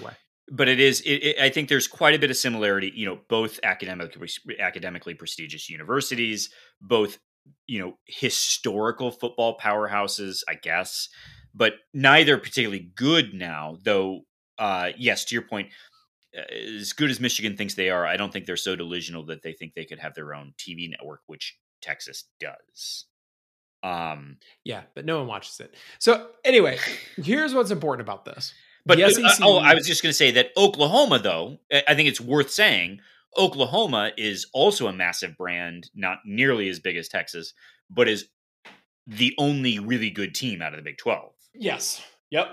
But it is. It, it, I think there's quite a bit of similarity. You know, both academically academically prestigious universities, both you know historical football powerhouses, I guess, but neither particularly good now. Though, uh, yes, to your point, as good as Michigan thinks they are, I don't think they're so delusional that they think they could have their own TV network, which Texas does. Um, yeah, but no one watches it. So anyway, here's what's important about this. But SEC- uh, oh, I was just going to say that Oklahoma, though, I think it's worth saying Oklahoma is also a massive brand, not nearly as big as Texas, but is the only really good team out of the Big Twelve. Yes. Yep.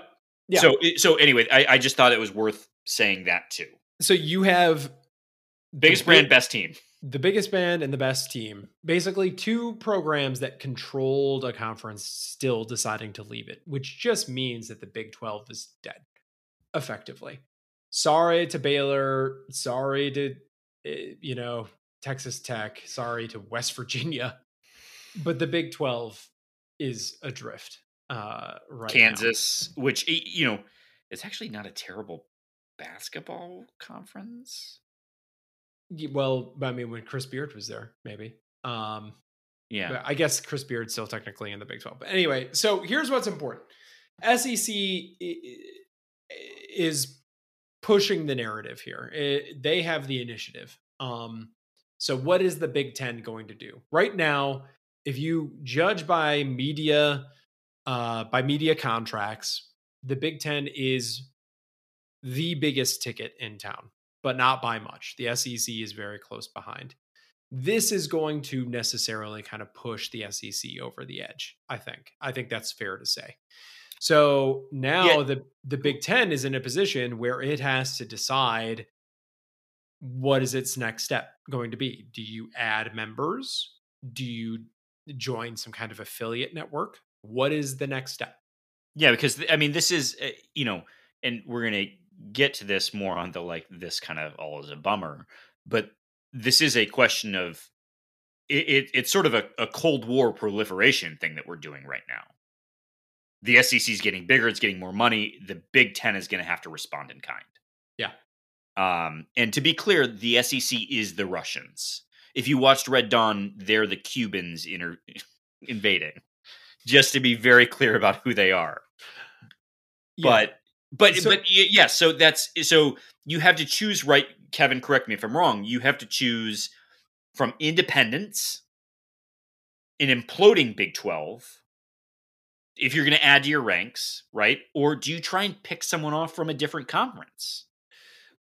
Yeah. So so anyway, I, I just thought it was worth saying that too. So you have biggest brand, best team. The biggest band and the best team. Basically, two programs that controlled a conference still deciding to leave it, which just means that the Big 12 is dead, effectively. Sorry to Baylor. Sorry to, eh, you know, Texas Tech. Sorry to West Virginia. But the Big 12 is adrift uh, right Kansas, now. which, you know, it's actually not a terrible basketball conference. Well, I mean, when Chris Beard was there, maybe. Um, yeah, I guess Chris Beard's still technically in the Big Twelve. But anyway, so here's what's important: SEC is pushing the narrative here. It, they have the initiative. Um, so, what is the Big Ten going to do right now? If you judge by media, uh, by media contracts, the Big Ten is the biggest ticket in town but not by much. The SEC is very close behind. This is going to necessarily kind of push the SEC over the edge, I think. I think that's fair to say. So now yeah. the the Big 10 is in a position where it has to decide what is its next step going to be? Do you add members? Do you join some kind of affiliate network? What is the next step? Yeah, because I mean, this is uh, you know, and we're gonna get to this more on the like this kind of all is a bummer, but this is a question of it, it it's sort of a, a Cold War proliferation thing that we're doing right now. The SEC is getting bigger; it's getting more money. The Big Ten is going to have to respond in kind. Yeah. Um, and to be clear, the SEC is the Russians. If you watched Red Dawn, they're the Cubans inter- *laughs* invading. Just to be very clear about who they are. Yeah. But but so, but yeah, so that's so you have to choose right. Kevin, correct me if I'm wrong. You have to choose from independence, an imploding Big Twelve, if you're going to add to your ranks, right? Or do you try and pick someone off from a different conference?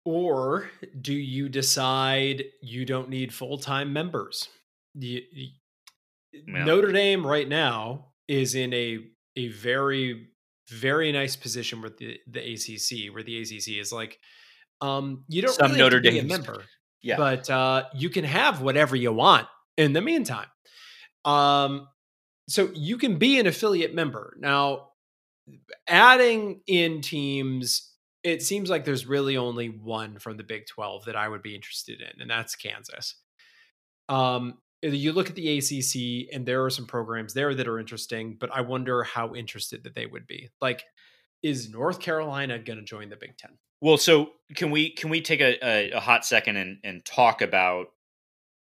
Or do you decide you don't need full time members? You, you, well, Notre Dame right now is in a a very very nice position with the the ACC, where the ACC is like, um, you don't some really Notre Dame member, yeah, but uh, you can have whatever you want in the meantime. Um, so you can be an affiliate member now. Adding in teams, it seems like there's really only one from the Big Twelve that I would be interested in, and that's Kansas. Um, you look at the ACC and there are some programs there that are interesting, but I wonder how interested that they would be. Like, is North Carolina going to join the Big Ten? Well, so can we can we take a, a, a hot second and, and talk about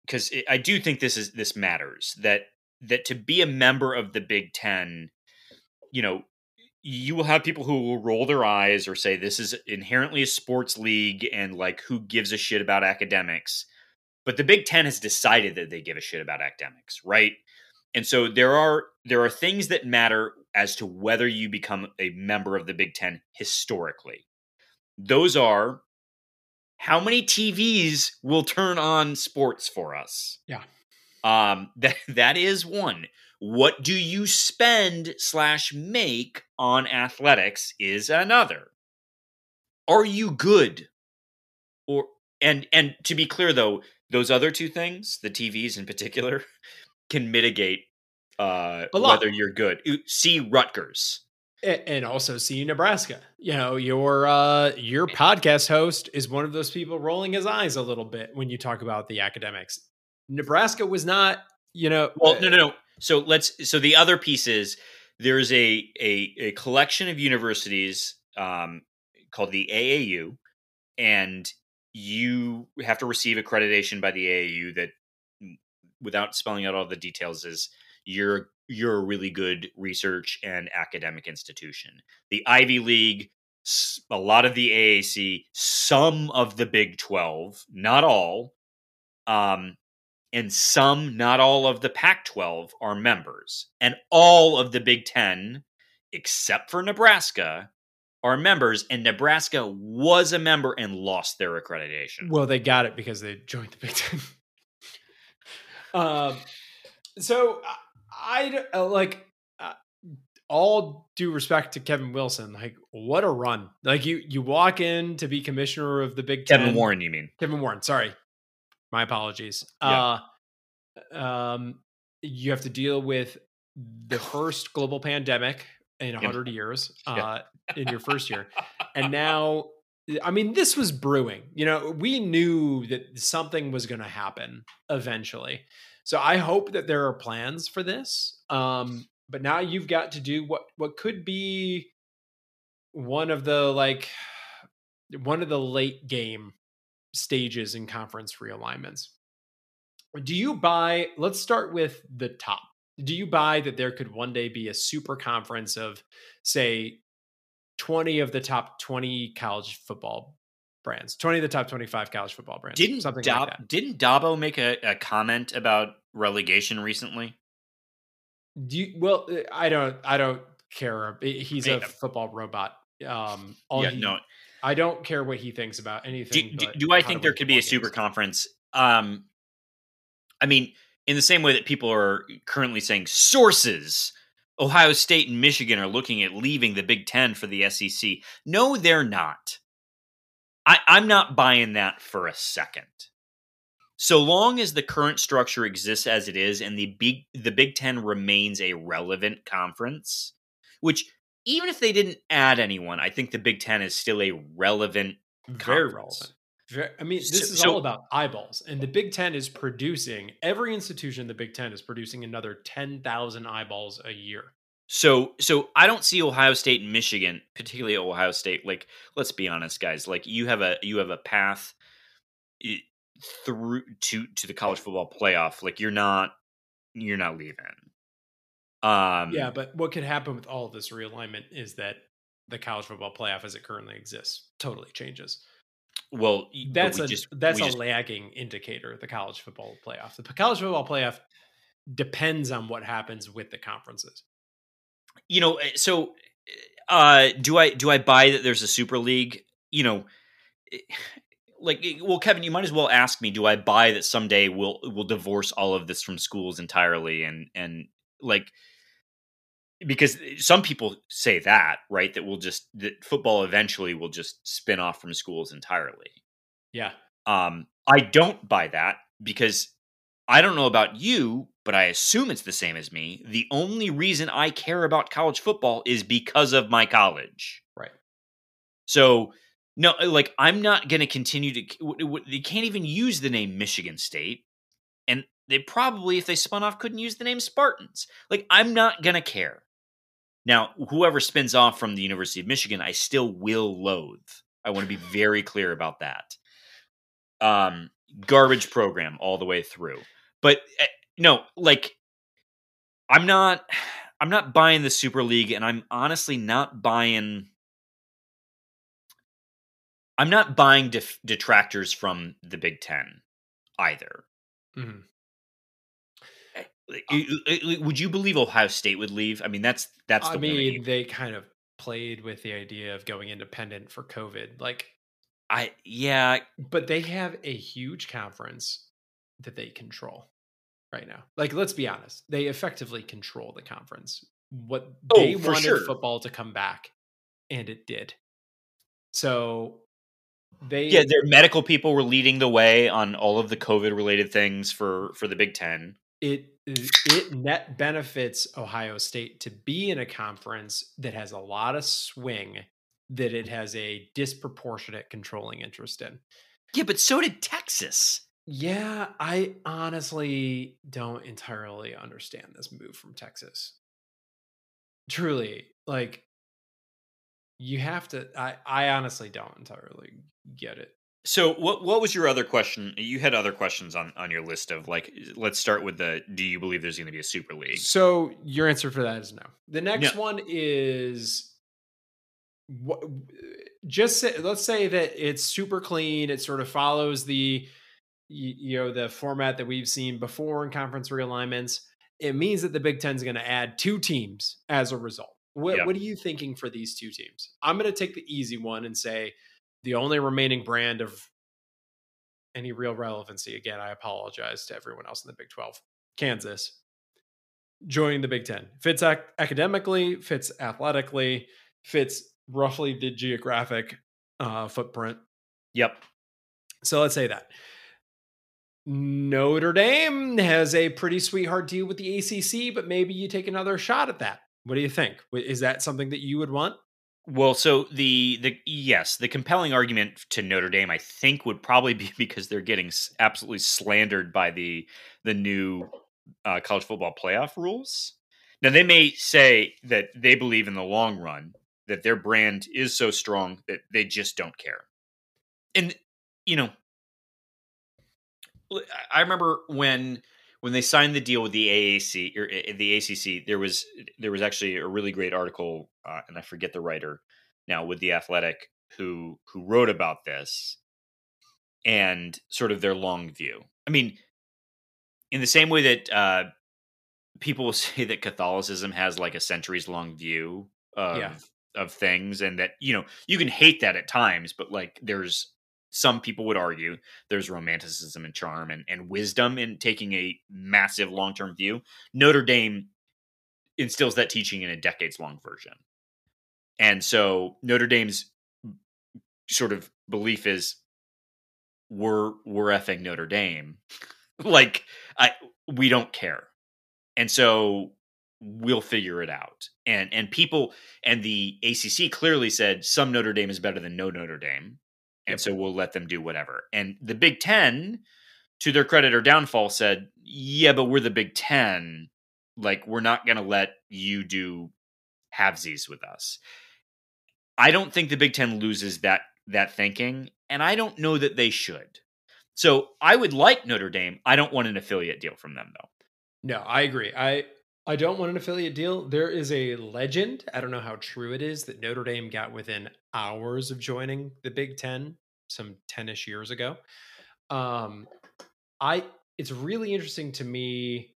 because I do think this is this matters that that to be a member of the Big Ten, you know, you will have people who will roll their eyes or say this is inherently a sports league and like who gives a shit about academics but the Big Ten has decided that they give a shit about academics, right? And so there are there are things that matter as to whether you become a member of the Big Ten historically. Those are how many TVs will turn on sports for us. Yeah. Um, *laughs* that that is one. What do you spend slash make on athletics is another. Are you good? Or and and to be clear though, those other two things, the TVs in particular, *laughs* can mitigate uh, whether you're good. See Rutgers. And also see Nebraska. You know, your uh, your podcast host is one of those people rolling his eyes a little bit when you talk about the academics. Nebraska was not, you know. Well, no, no, no. So let's. So the other piece is there's a a, a collection of universities um, called the AAU, and you have to receive accreditation by the AAU that without spelling out all the details is you're you're a really good research and academic institution. The Ivy League, a lot of the AAC, some of the Big 12, not all, um, and some, not all of the Pac 12 are members. And all of the Big 10, except for Nebraska, are members, and Nebraska was a member and lost their accreditation. Well, they got it because they joined the Big Ten. *laughs* um, so I uh, like all due respect to Kevin Wilson, like what a run! Like you you walk in to be commissioner of the Big Ten. Kevin Warren, you mean? Kevin Warren. Sorry, my apologies. Yeah. Uh, um, you have to deal with the *laughs* first global pandemic in a hundred years. Uh, in your first year, and *laughs* now. I mean, this was brewing. You know, we knew that something was going to happen eventually. So I hope that there are plans for this. Um, but now you've got to do what what could be one of the like one of the late game stages in conference realignments. Do you buy? Let's start with the top. Do you buy that there could one day be a super conference of, say, 20 of the top 20 college football brands, 20 of the top 25 college football brands. Didn't something Dab- like that. didn't Dabo make a, a comment about relegation recently? Do you, well, uh, I don't, I don't care. He's a football robot. Um, all yeah, he- no. I don't care what he thinks about anything. do, but do I think there could be a super games. conference? Um, I mean, in the same way that people are currently saying sources, Ohio State and Michigan are looking at leaving the Big Ten for the SEC. No, they're not. I, I'm not buying that for a second. So long as the current structure exists as it is, and the big the Big Ten remains a relevant conference, which even if they didn't add anyone, I think the Big Ten is still a relevant Very conference. relevant. Very, I mean, this So- is so- all about eyeballs, and the Big Ten is producing. Every institution in the Big Ten is producing another ten thousand eyeballs a year. So so I don't see Ohio State and Michigan, particularly Ohio State. Like, let's be honest, guys. Like you have a you have a path through to to the college football playoff. Like you're not you're not leaving. Um Yeah, but what could happen with all of this realignment is that the college football playoff, as it currently exists, totally changes. well That's we a just, that's a just- lagging indicator. The college football playoff. The college football playoff depends on what happens with the conferences. you know eh, so uh do i do i buy that there's a super league you know eh, *sighs* like eh, well kevin you might as well ask me do i buy that someday we'll we'll divorce all of this from schools entirely and and like because some people say that right that we'll just that football eventually will just spin off from schools entirely Yeah, um, I don't buy that because I don't know about you, but I assume it's the same as me. The only reason I care about college football is because of my college. Right. So, no, like I'm not going to continue to. They can't even use the name Michigan State, and they probably, if they spun off, couldn't use the name Spartans. Like I'm not going to care. Now, whoever spins off from the University of Michigan, I still will loathe. I want to be very clear about that um garbage program all the way through but uh, no like i'm not i'm not buying the super league and i'm honestly not buying i'm not buying def- detractors from the big 10 either Mhm. Like, y- y- would you believe ohio state would leave i mean that's that's the I one mean, they kind of played with the idea of going independent for COVID. Like, i yeah but they have a huge conference that they control right now. Like, let's be honest, they effectively control the conference. What Oh, they wanted sure. football to come back, and it did. So they yeah their medical people were leading the way on all of the covid related things for for the big 10 it it net benefits Ohio State to be in a conference that has a lot of swing that it has a disproportionate controlling interest in. Yeah, but so did Texas. Yeah, I honestly don't entirely understand this move from Texas. Truly, like you have to I I honestly don't entirely get it. So what what was your other question? You had other questions on on your list of like let's start with the do you believe there's going to be a super league? So your answer for that is no. The next No. one is what just say, let's say that it's super clean. It sort of follows the you know the format that we've seen before in conference realignments. It means that the Big Ten is going to add two teams as a result. What, Yeah. what are you thinking for these two teams? I'm going to take the easy one and say the only remaining brand of any real relevancy. Again, I apologize to everyone else in the Big 12. Kansas. joining the Big Ten. Fits ac- academically, fits athletically, fits roughly the geographic uh, footprint. Yep. So let's say that. Notre Dame has a pretty sweetheart deal with the ACC, but maybe you take another shot at that. What do you think? Is that something that you would want? Well, so the the yes, the compelling argument to Notre Dame, I think, would probably *laughs* be because they're getting absolutely slandered by the the new uh, college football playoff rules. Now they may say that they believe in the long run that their brand is so strong that they just don't care. And you know, I remember when when they signed the deal with the AAC or eh, the ACC, there was there was actually a really great article, uh, and I forget the writer now with the Athletic who who wrote about this and sort of their long view. I mean, in the same way that uh, people will *laughs* say that Catholicism has like a centuries long view of yeah. of things, and that you know you can hate that at times, but like there's some people would argue there's romanticism and charm and, and wisdom in taking a massive long term view. Notre Dame instills that teaching in a decades long version. And so Notre Dame's sort of belief is we're we're effing Notre Dame. *laughs* like I we don't care. And so we'll figure it out. And and people and the ACC clearly said some Notre Dame is better than no Notre Dame and yep. so we'll let them do whatever. And the Big Ten, to their credit or downfall, said, "Yeah, but we're the Big Ten. Like, we're not going to let you do halvesies with us." I don't think the Big Ten loses that that thinking, and I don't know that they should. So I would like Notre Dame. I don't want an affiliate deal from them, though. No, I agree. I I don't want an affiliate deal. There is a legend, I don't know how true it is, that Notre Dame got within hours of joining the Big Ten some 10ish years ago. Um, I it's really interesting to me.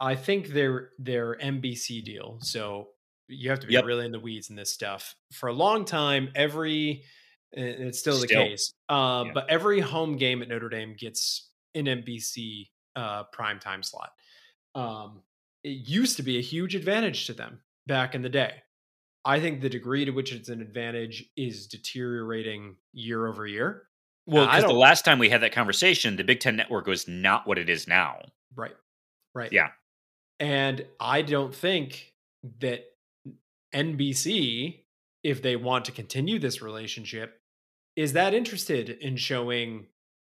I think their their NBC deal. So you have to be yep. really in the weeds in this stuff. For a long time, every it's still, still. the case. Uh, yeah. But every home game at Notre Dame gets an NBC uh, prime time slot. Um, it used to be a huge advantage to them back in the day. I think the degree to which it's an advantage is deteriorating year over year. Well, because the last time we had that conversation, the Big Ten network was not what it is now. Right. Right. Yeah. And I don't think that NBC, if they want to continue this relationship, is that interested in showing,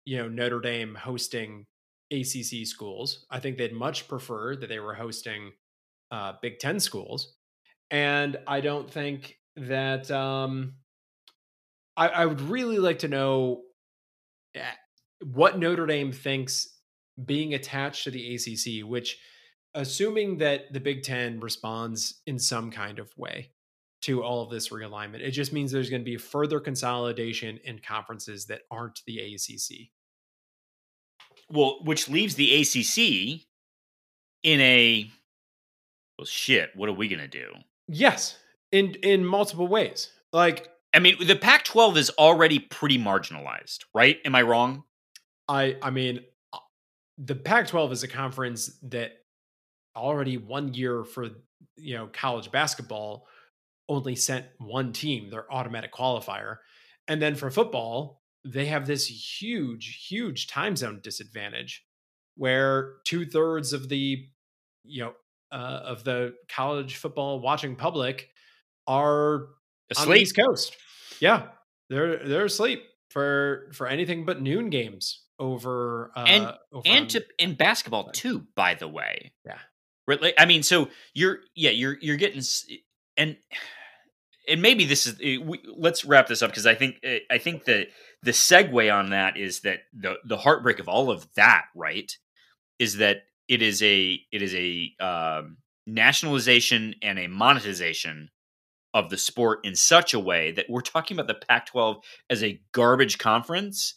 you know, Notre Dame hosting ACC schools. I think they'd much prefer that they were hosting uh, Big Ten schools, and I don't think that. Um, I, I would really like to know eh, what Notre Dame thinks being attached to the ACC, which, assuming that the Big Ten responds in some kind of way to all of this realignment, it just means there's going to be further consolidation in conferences that aren't the ACC. Well, which leaves the ACC in a well, shit. What are we gonna do? Yes, in in multiple ways. Like, I mean, the Pac-12 is already pretty marginalized, right? Am I wrong? I I mean, uh, the Pac-12 is a conference that already one year for you know college basketball only sent one team their automatic qualifier, and then for football they have this huge, huge time zone disadvantage where two thirds of the, you know, uh, of the college football watching public are asleep. on the East Coast. Yeah, they're they're asleep for for anything but noon games over uh, and over and to in basketball too. By the way, yeah. I mean, so you're yeah you're you're getting and and maybe this is eh, we, let's wrap this up because I think eh, I think that the segue on that is that the the heartbreak of all of that right is that it is a it is a um, nationalization and a monetization of the sport in such a way that we're talking about the Pac-12 as a garbage conference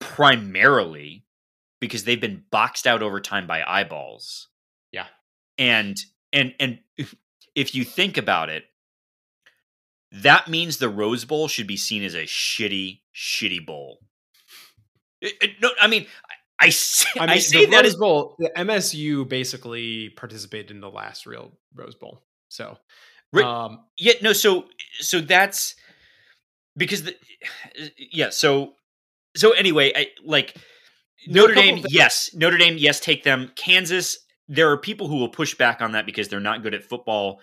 primarily because they've been boxed out over time by eyeballs. Yeah. And and and if you think about it, that means the Rose Bowl should be seen as a shitty, shitty bowl. It, it, no, I mean, I say, I I, mean, say the that Rose as Bowl. The MSU basically participated in the last real Rose Bowl. So, Right. um, yeah no so so that's because the yeah so so anyway I like There are a Notre Dame yes Notre Dame yes take them Kansas there are people who will push back on that because they're not good at football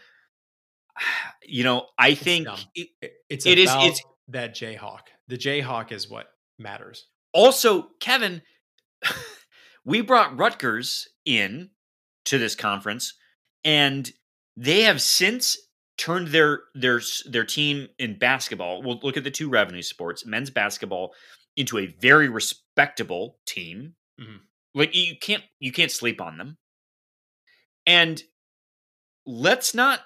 *sighs* you know I think dumb. it- it- it's It is- it's- that Jayhawk. The Jayhawk is what matters. also Kevin *laughs* we brought Rutgers in to this conference and they have since turned their their their team in basketball we'll look at the two revenue sports men's basketball into a very respectable team Mhm. like you can't you can't sleep on them and let's not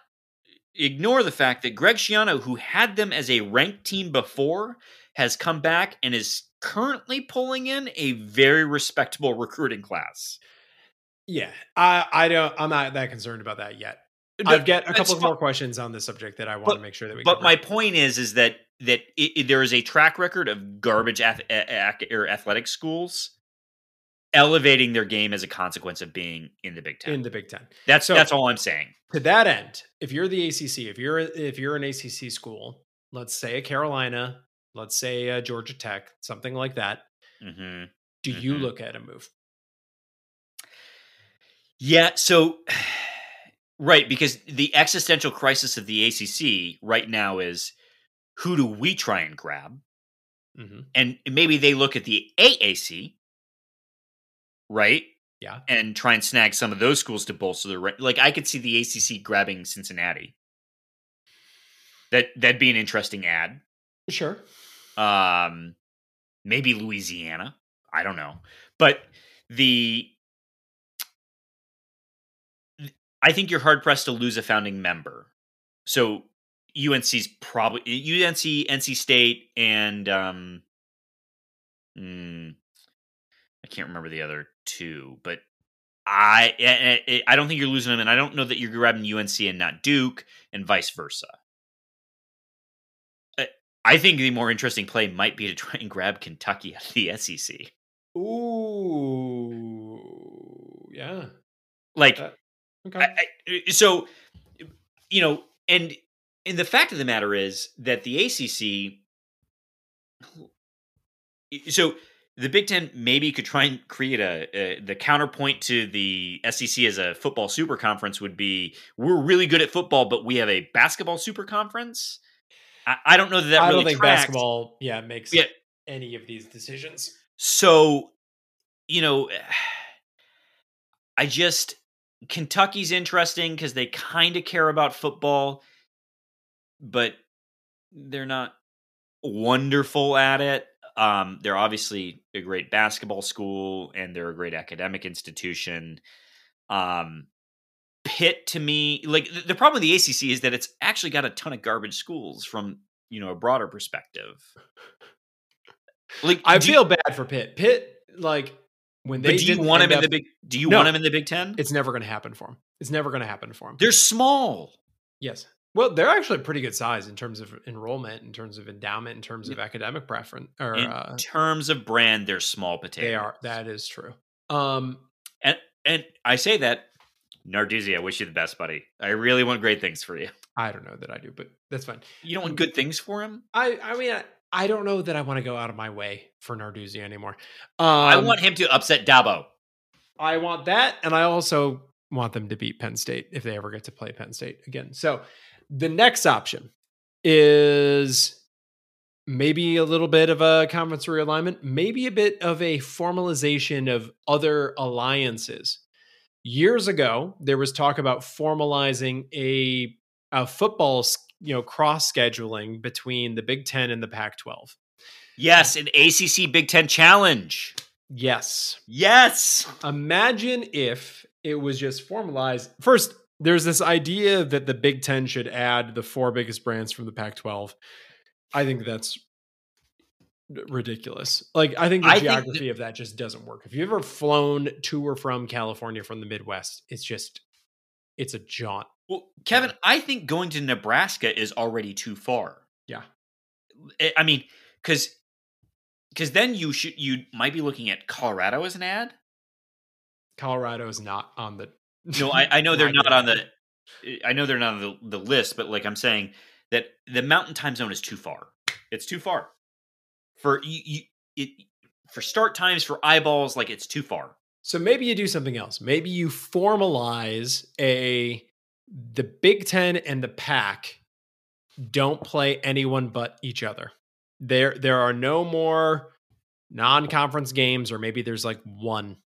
ignore the fact that Greg Schiano who had them as a ranked team before has come back and is currently pulling in a very respectable recruiting class Yeah, I I don't. I'm not that concerned about that yet. No, I've got a couple more questions on this subject that I want But- to make sure that we. but cover. my point is is that that it, it- there is a track record of garbage ath- a- a- or athletic schools elevating their game as a consequence of being in the Big Ten. in the Big Ten. that's so- that's all I'm saying. To that end, if you're the ACC, if you're if you're an ACC school, let's say a Carolina, let's say a Georgia Tech, something like that, hmm do you Mhm. look at a move? Yeah. So, *sighs* right, because the existential crisis of the ACC right now is who do we try and grab? hmm And maybe they look at the AAC, right? Yeah. And try and snag some of those schools to bolster their ra- like. I could see the ACC grabbing Cincinnati. That that'd be an interesting ad. Sure. Um, maybe Louisiana. I don't know, but the I think you're hard pressed to lose a founding member. So UNC's probably UNC, NC State, and um, mm, can't remember the other two, but I I- I I don't think you're losing them, and I don't know that you're grabbing UNC and not Duke, and vice versa. I- think the more interesting play might be to try and grab Kentucky out of the *laughs* SEC. Ooh. Yeah. Like, Uh, Okay. I, I, so, you know, and and the fact of the matter is that the ACC. So the Big Ten maybe could try and create a, a the counterpoint to the SEC as a football super conference would be we're really good at football, but we have a basketball super conference. I, I don't know that that I really don't think tracks. basketball, yeah, makes Yeah. any of these decisions. So, you know, I just Kentucky's interesting because they kind of care about football, but they're not wonderful at it. Um, they're obviously a great basketball school and they're a great academic institution. Um, Pitt to me, like the, the problem with the ACC is that it's actually got a ton of garbage schools from you know a broader perspective. Like I do you- feel bad for Pitt. Pitt, like when they do you want him end in the big? Do you No. want him in the Big Ten? It's never going to happen for him. It's never going to happen for him. They're small. Yes. Well, they're actually pretty good size in terms of enrollment, in terms of endowment, in terms of academic preference. Or In uh, terms of brand, they're small potatoes. they are. That is true. Um, and and I say that Narduzzi, I wish you the best, buddy. I really want great things for you. I don't know that I do, but that's fine. You don't want good things for him. I, I mean, I, I don't know that I want to go out of my way for Narduzzi anymore. Um, I want him to upset Dabo. I want that, and I also want them to beat Penn State if they ever get to play Penn State again. So the next option is maybe a little bit of a conference realignment, maybe a bit of a formalization of other alliances. Years ago, there was talk about formalizing a, a football, you know, cross scheduling between the Big Ten and the Pac-12. Yes, an ACC Big Ten challenge. Yes, Yes. imagine if it was just formalized. First, there's this idea that the Big Ten should add the four biggest brands from the Pac 12. I think that's ridiculous. Like, I think the I think geography of that just doesn't work. If you've ever flown to or from California from the Midwest, it's just, it's a jaunt. Well, Kevin, I think going to Nebraska is already too far. Yeah. I- I mean, because because then you should you might be looking at Colorado as an ad. Colorado is not on the. No, I, I know *laughs* they're not on the. Eh, I know they're not on the, the list, but like I'm saying that the Mountain Time Zone is too far. It's too far for you. you it for start times for eyeballs. Like it's too far. So maybe you do something else. Maybe you formalize a the Big Ten and the Pack don't play anyone but each other. There there are no more non-conference games, or maybe there's like one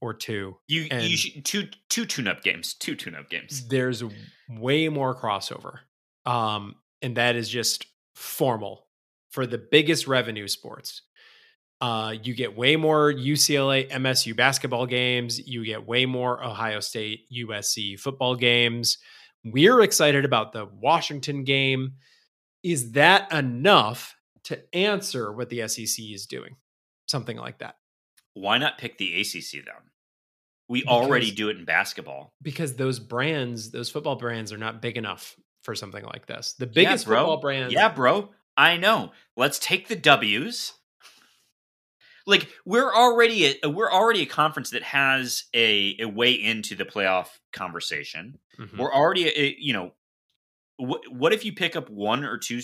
or two. You you should, two two tune-up games, two tune-up games. There's way more crossover, um, and that is just formal for the biggest revenue sports. Uh, you get way more UCLA, MSU basketball games. You get way more Ohio State, USC football games. We're excited about the Washington game. Is that enough to answer what the SEC is doing? Something like that. Why not pick the ACC then? We because, already do it in basketball. Because those brands, those football brands, are not big enough for something like this. The biggest yeah, football brands. Yeah, bro. I know. Let's take the W's like we're already a, we're already a conference that has a, a way into the playoff conversation. Mm-hmm. We're already a, you know what what if you pick up one or two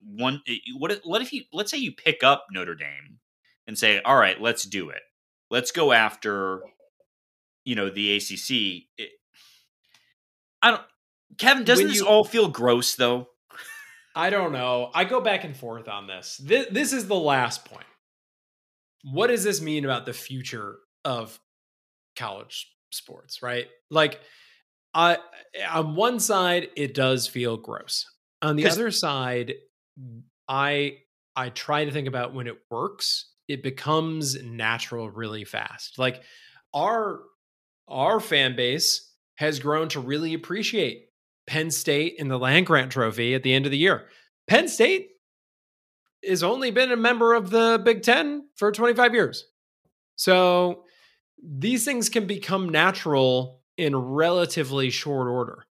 one eh, what if, what if you let's say you pick up Notre Dame and say all right let's do it. Let's go after you know the ACC it, I don't Kevin doesn't this all feel gross though? I don't know. I go back and forth on this. This, this is the last point. What does this mean about the future of college sports, right? Like I on one side it does feel gross. On the other side I I try to think about when it works, it becomes natural really fast. Like our our fan base has grown to really appreciate Penn State in the land grant trophy at the end of the year. Penn State has only been a member of the Big Ten for 25 years. So these things can become natural in relatively short order.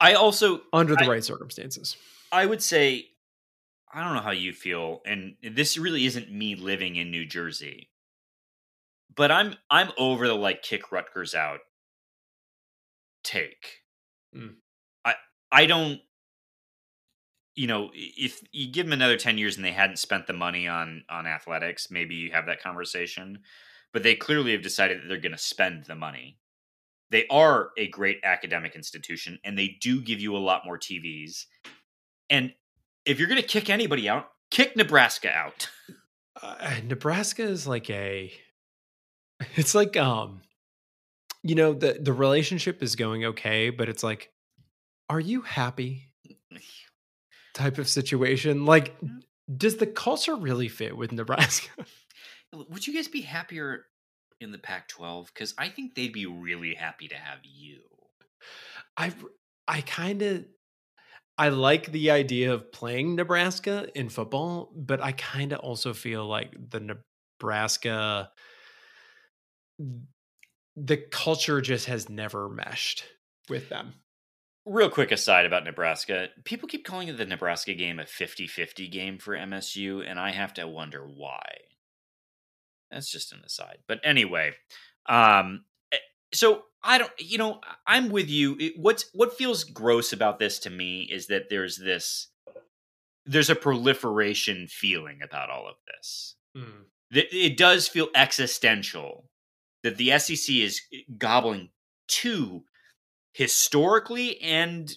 I also under the I, right circumstances. I would say I don't know how you feel and this really isn't me living in New Jersey. But I'm I'm over the like kick Rutgers out take. Mm. I I don't you know, if you give them another 10 years and they hadn't spent the money on on athletics, maybe you have that conversation. But they clearly have decided that they're going to spend the money. They are a great academic institution and they do give you a lot more TVs. And if you're going to kick anybody out, kick Nebraska out. Uh, Nebraska is like a *laughs* it's like um you know the the relationship is going okay, but it's like are you happy? type of situation. Like, does the culture really fit with Nebraska? *laughs* Would you guys be happier in the Pac 12? Because I think they'd be really happy to have you. I I kind of I like the idea of playing Nebraska in football, but I kind of also feel like the Nebraska the culture just has never meshed with them. Real quick aside about Nebraska. People keep calling the Nebraska game a 50 50 game for MSU, and I have to wonder why. That's just an aside. But anyway, um, eh, so I don't, you know, I'm with you. what's what feels gross about this to me is that there's this, there's a proliferation feeling about all of this. Mm. It does feel existential that the SEC is eh, gobbling two historically and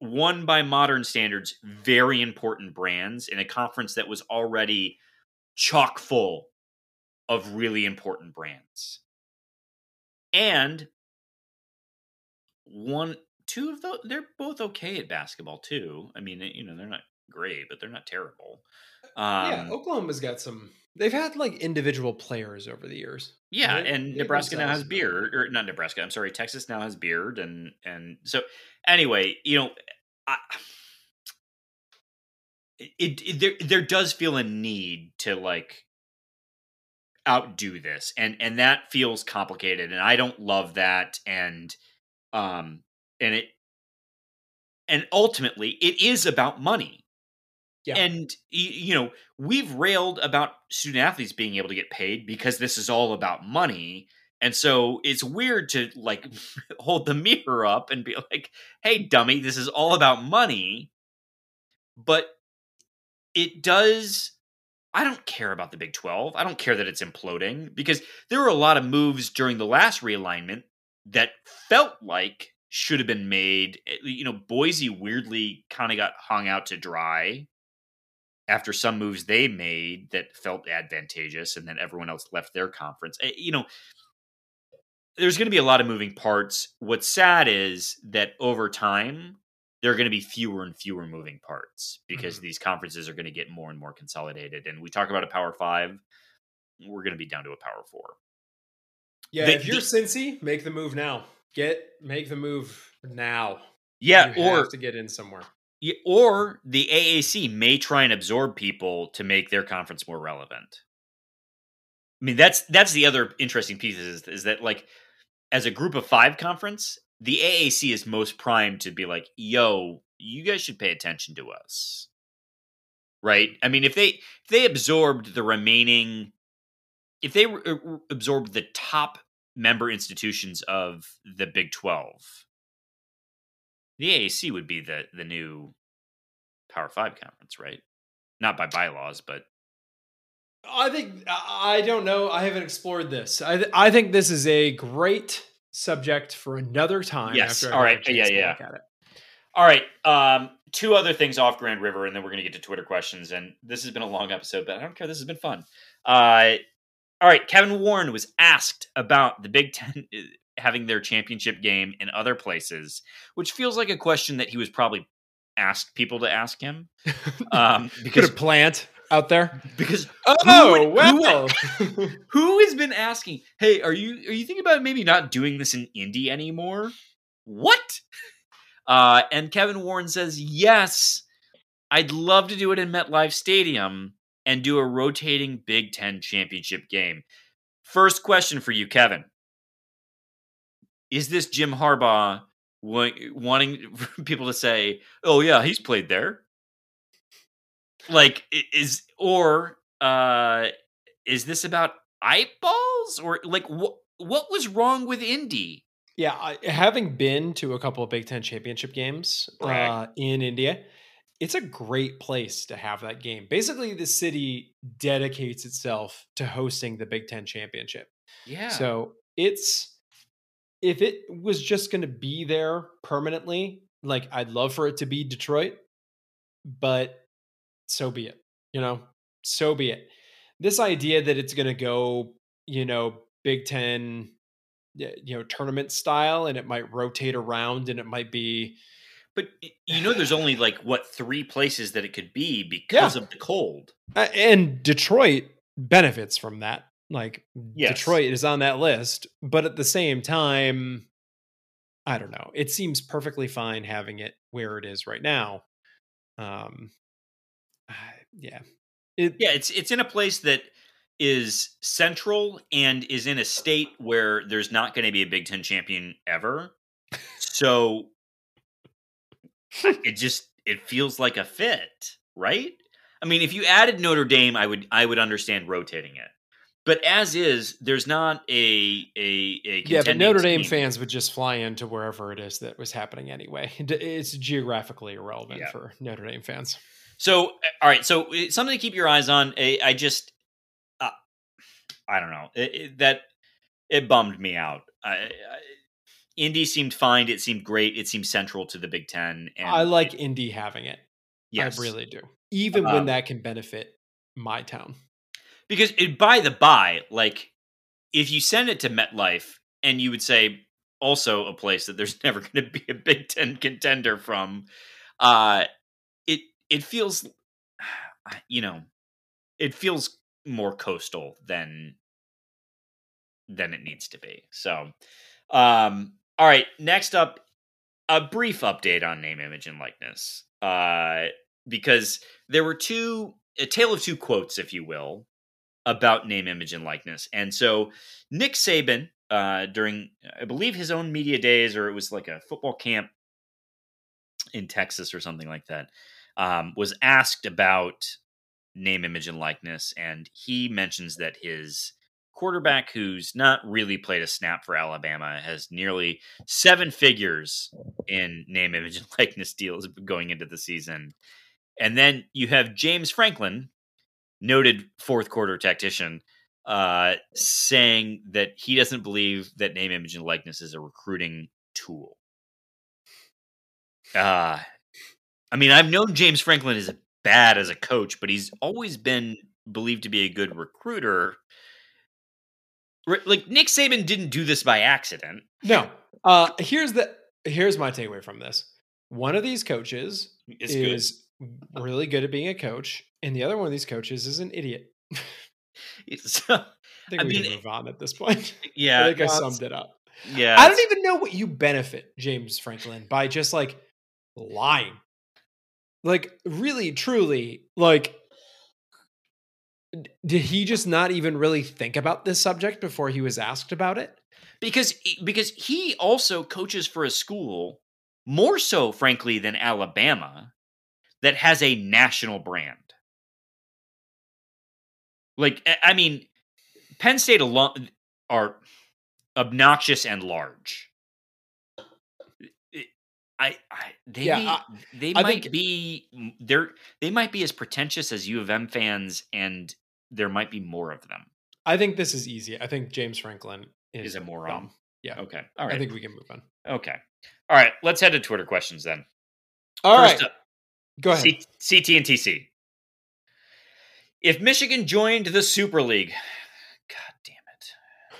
won by modern standards very important brands in a conference that was already chock full of really important brands and one two of those they're both okay at basketball too i mean you know they're not great but they're not terrible um, yeah oklahoma's got some They've had like individual players over the years. Yeah, they, and Nebraska now has beard, or not Nebraska. I'm sorry, Texas now has beard, and and so anyway, you know, I, it, it there there does feel a need to like outdo this, and and that feels complicated, and I don't love that, and um, and it and ultimately it is about money Yeah. And you know, we've railed about student athletes being able to get paid because this is all about money. And so it's weird to like *laughs* hold the mirror up and be like, "Hey dummy, this is all about money." But it does I don't care about the Big 12. I don't care that it's imploding because there were a lot of moves during the last realignment that felt like should have been made. Eh, You know, Boise weirdly kind of got hung out to dry after some moves they made that felt advantageous, and then everyone else left their conference. Eh, You know, there's going to be a lot of moving parts. What's sad is that over time, there are going to be fewer and fewer moving parts because these conferences are going to get more and more consolidated. And we talk about a Power Five, we're going to be down to a Power Four. Yeah, The- if you're the- Cincy, make the move now. Get make the move now. Yeah, you or have to get in somewhere. Yeah, or the AAC may try and absorb people to make their conference more relevant. I mean, that's that's the other interesting piece is, is that like as a group of five conference, the AAC is most primed to be like, "Yo, you guys should pay attention to us." Right? I mean, if they if they absorbed the remaining, if they re- re- absorbed the top member institutions of the Big Twelve, the AAC would be the the new Power Five conference, right? Not by bylaws, but I think I don't know. I haven't explored this. I th- I think this is a great subject for another time. Yes. After All right. have a chance Yeah, to yeah. look at it. all right. Um, two other things off Grand River, and then we're gonna get to Twitter questions. And this has been a long episode, but I don't care. This has been fun. Uh, all right. Kevin Warren was asked about the Big Ten uh, having their championship game in other places, which feels like a question that he was probably asked people to ask him. *laughs* Um, because a plant out there. because Oh would- who who has been asking hey are you are you thinking about maybe not doing this in indy anymore what uh and kevin warren says yes i'd love to do it in metlife stadium and do a rotating big ten championship game first question for you kevin is this jim harbaugh wa- wanting *laughs* people to say oh yeah he's played there like is or uh is this about eyeballs or like what what was wrong with Indy? Yeah, I, having been to a couple of Big Ten championship games Brag. uh, in Indy, it's a great place to have that game. Basically, the city dedicates itself to hosting the Big Ten championship. Yeah. So it's if it was just going to be there permanently, like I'd love for it to be Detroit, but so be it. You know, so be it. This idea that it's going to go, you know, Big Ten, you know, tournament style, and it might rotate around, and it might be but you know there's only like what three places that it could be because of the cold. Uh, and Detroit benefits from that. Like Yes. Detroit is on that list, but at the same time, I don't know. It seems perfectly fine having it where it is right now. Um, yeah, it, Yeah, it's it's in a place that is central and is in a state where there's not going to be a Big 10 champion ever. So *laughs* it just it feels like a fit, right? I mean, if you added Notre Dame, I would I would understand rotating it. But as is, there's not a a, a yeah. But Notre Dame team. fans would just fly into wherever it is that was happening anyway. *laughs* It's geographically irrelevant Yeah. for Notre Dame fans. So, uh, all right. So, uh, something to keep your eyes on. I, I just, uh, I don't know. It, it- that it bummed me out. I, I, Indy seemed fine. It seemed great. It seemed central to the Big Ten. And I like Indy having it. yes, I really do. Even Um, when that can benefit my town. because it, by the by, like if you send it to MetLife and you would say also a place that there's *laughs* never going to be a Big Ten contender from, uh, it it feels, you know, it feels more coastal than than it needs to be. So, um, all right, next up, a brief update on name, image, and likeness, uh, because there were two a tale of two quotes, if you will, about name, image, and likeness. And so Nick Saban, uh, during I believe his own media days, or it was like a football camp in Texas or something like that, um, was asked about name, image, and likeness, and he mentions that his quarterback, who's not really played a snap for Alabama, has nearly seven figures in name, image, and *laughs* likeness deals going into the season. And then you have James Franklin, noted fourth quarter tactician, uh, saying that he doesn't believe that name, image, and likeness is a recruiting tool. Uh, I mean, I've known James Franklin is bad as a coach, but he's always been believed to be a good recruiter. Like Nick Saban didn't do this by accident. No. Uh, here's the here's my takeaway from this. One of these coaches It's is really good at being a coach, and the other one of these coaches is an idiot. *laughs* *laughs* I think I we mean, can move on at this point. *laughs* yeah, I think I summed it up. Yeah, I don't even know what you benefit, James Franklin, by just like lying. Like, really, truly, like, did he just not even really think about this subject before he was asked about it? because because he also coaches for a school more so frankly than Alabama that has a national brand. Like I- mean Penn State alone are obnoxious and large. I, I they Yeah, I- they I might think- be they're they might be as pretentious as U of M fans and there might be more of them. I think this is easy. I think James Franklin is, Is a moron. dumb. Yeah. Okay. All right. I think we can move on. Okay. All right. Let's head to Twitter questions then. All right, First up, go ahead. C- CT and TC. If Michigan joined the Super League, God damn it,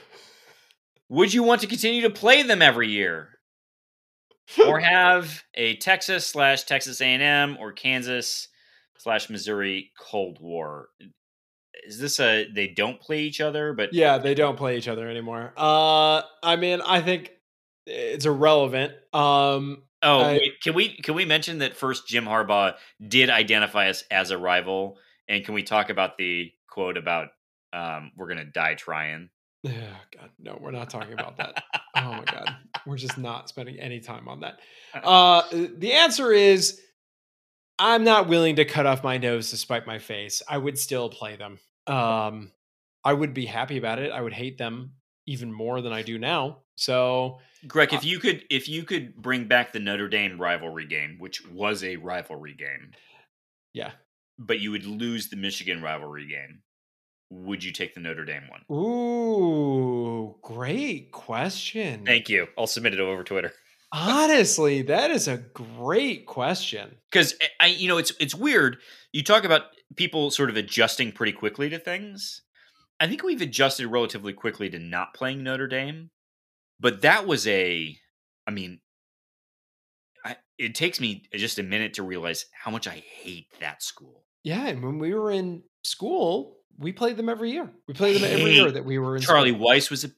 would you want to continue to play them every year, or *laughs* have a Texas slash Texas A and M or Kansas slash Missouri Cold War? Is this a they don't play each other? But yeah, they don't play each other anymore. Uh, I mean, I think it's irrelevant. Um, Oh, I- wait, can we can we mention that first Jim Harbaugh did identify us as a rival, and can we talk about the quote about um, "We're gonna die trying"? oh God, no, we're not talking about that. oh my God, *laughs* we're just not spending any time on that. Uh, the answer is, I'm not willing to cut off my nose to spite my face. I would still play them. Um, I would be happy about it. I would hate them even more than I do now. So Greg, Uh, if you could if you could bring back the Notre Dame rivalry game, which was a rivalry game, yeah. but you would lose the Michigan rivalry game, would you take the Notre Dame one? Ooh, great question. Thank you. I'll submit it over Twitter. Honestly, that is a great question. because I, you know, it's it's weird. You talk about people sort of adjusting pretty quickly to things. I think we've adjusted relatively quickly to not playing Notre Dame, but that was a. I mean, I, it takes me just a minute to realize how much I hate that school. Yeah, and when we were in school, we played them every year. We played them every year that we were in Charlie school. Weis was a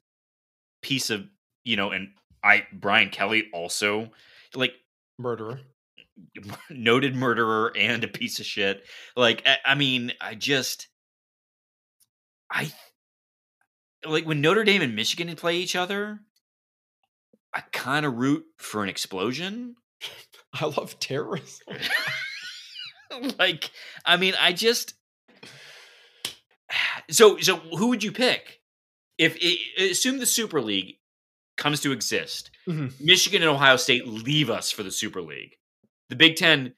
piece of you know, and I Brian Kelly also like murderer. *laughs* noted murderer and a piece of shit. Like, I, I mean, I just, I like when Notre Dame and Michigan play each other. I kind of root for an explosion. *laughs* I love terrorism. *laughs* like, I mean, I just. *sighs* So, so who would you pick? If i assume the Super League comes to exist, Mhm. Michigan and Ohio State leave us for the Super League. The Big Ten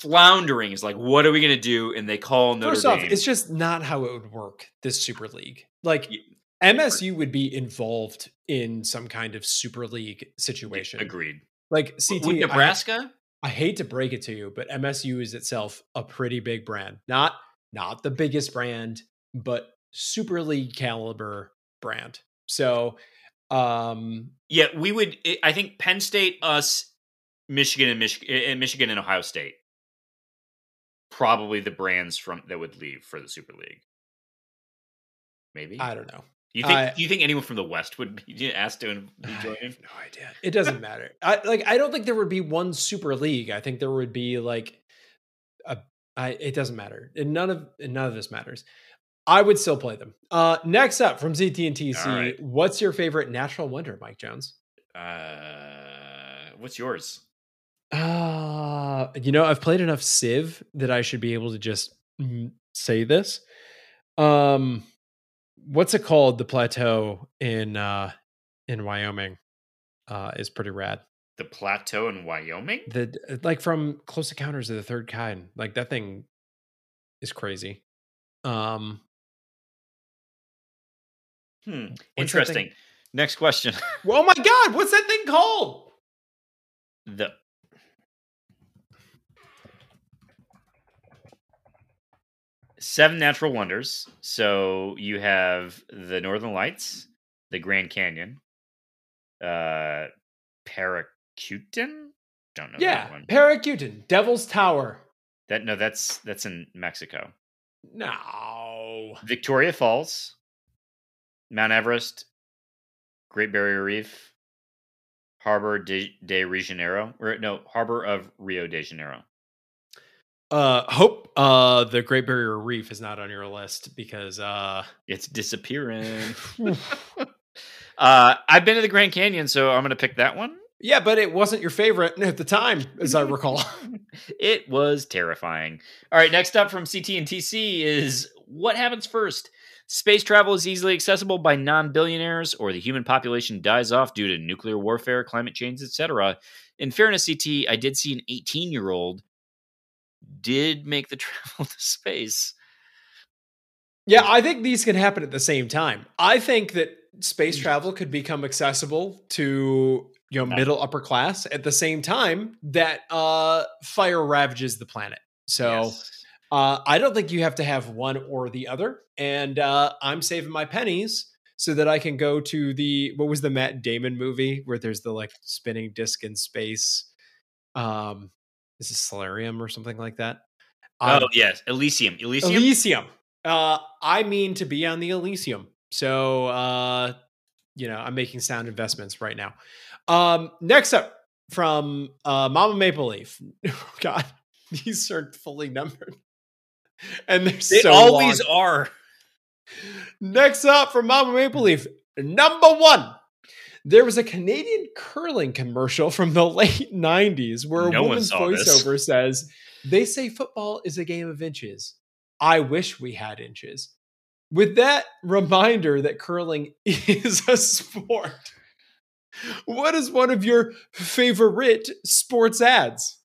floundering is like, what are we going to do? And they call Notre First Dame. it's just not how it would work. This Super League, like Y- MSU, would be involved in some kind of Super League situation. Agreed. Like CT, With Nebraska, I hate to break it to you, but MSU is itself a pretty big brand. Not not the biggest brand, but Super League caliber brand. So, um, yeah, we would. I- I think Penn State, us, Michigan, and Michigan, and Michigan and Ohio State, probably the brands from that would leave for the Super League. Maybe. I don't know. you think? Do you think anyone from the West would be *laughs* asked to joining? no idea. It doesn't matter. I like. I don't think there would be one Super League. I think there would be like a. I. It doesn't matter. And none of none of this matters. I would still play them. Uh, next up from ZT and TC, right. what's your favorite natural wonder, Mike Jones? Uh, what's yours? Uh, you know, I've played enough Civ that I should be able to just say this. Um, what's it called? The plateau in uh in Wyoming uh is pretty rad. The plateau in Wyoming? The like from Close Encounters of the Third Kind, like that thing is crazy. Um, Hmm. What's that thing? Interesting. Next question. oh my god, what's that thing called? the seven natural wonders. So you have the Northern Lights, the Grand Canyon, uh, Paracutin. Don't know Yeah, that one. Paracutin, Devil's Tower. that no, that's that's in Mexico. No. Victoria Falls, Mount Everest, Great Barrier Reef, Harbor de, de Rio Janeiro, or no, Harbor of Rio de Janeiro. Uh, hope uh the Great Barrier Reef is not on your list because uh, It's disappearing. *laughs* *laughs* uh, I've been to the Grand Canyon, so I'm going to pick that one. yeah, but it wasn't your favorite *laughs* at the time, as I recall. it was terrifying. All right, next up from CT and TC is what happens first? Space travel is easily accessible by non-billionaires, or the human population dies off due to nuclear warfare, climate change, etc. In fairness, CT, I did see an 18-year-old did make the *laughs* travel to space. Yeah, I think these can happen at the same time. I think that space travel could become accessible to you know middle upper class at the same time that uh fire ravages the planet. So Yes. uh I don't think you have to have one or the other. And uh I'm saving my pennies so that I can go to the what was the Matt Damon movie where there's the like spinning disc in space. Um is it Solarium or something like that? Um, oh yes, Elysium. Elysium. Elysium. Uh, I mean to be on the Elysium. So, uh, you know, I'm making sound investments right now. Um, next up from uh, Mama Maple Leaf. *laughs* Oh, God, *laughs* these are fully numbered, and they're they so always long. are. Next up from Mama Maple Leaf, number one. There was a Canadian curling commercial from the *laughs* late 90s where a No woman's saw this. voiceover says, They say football is a game of inches. I wish we had inches. With that reminder that curling *laughs* is a sport, what is one of your favorite sports ads?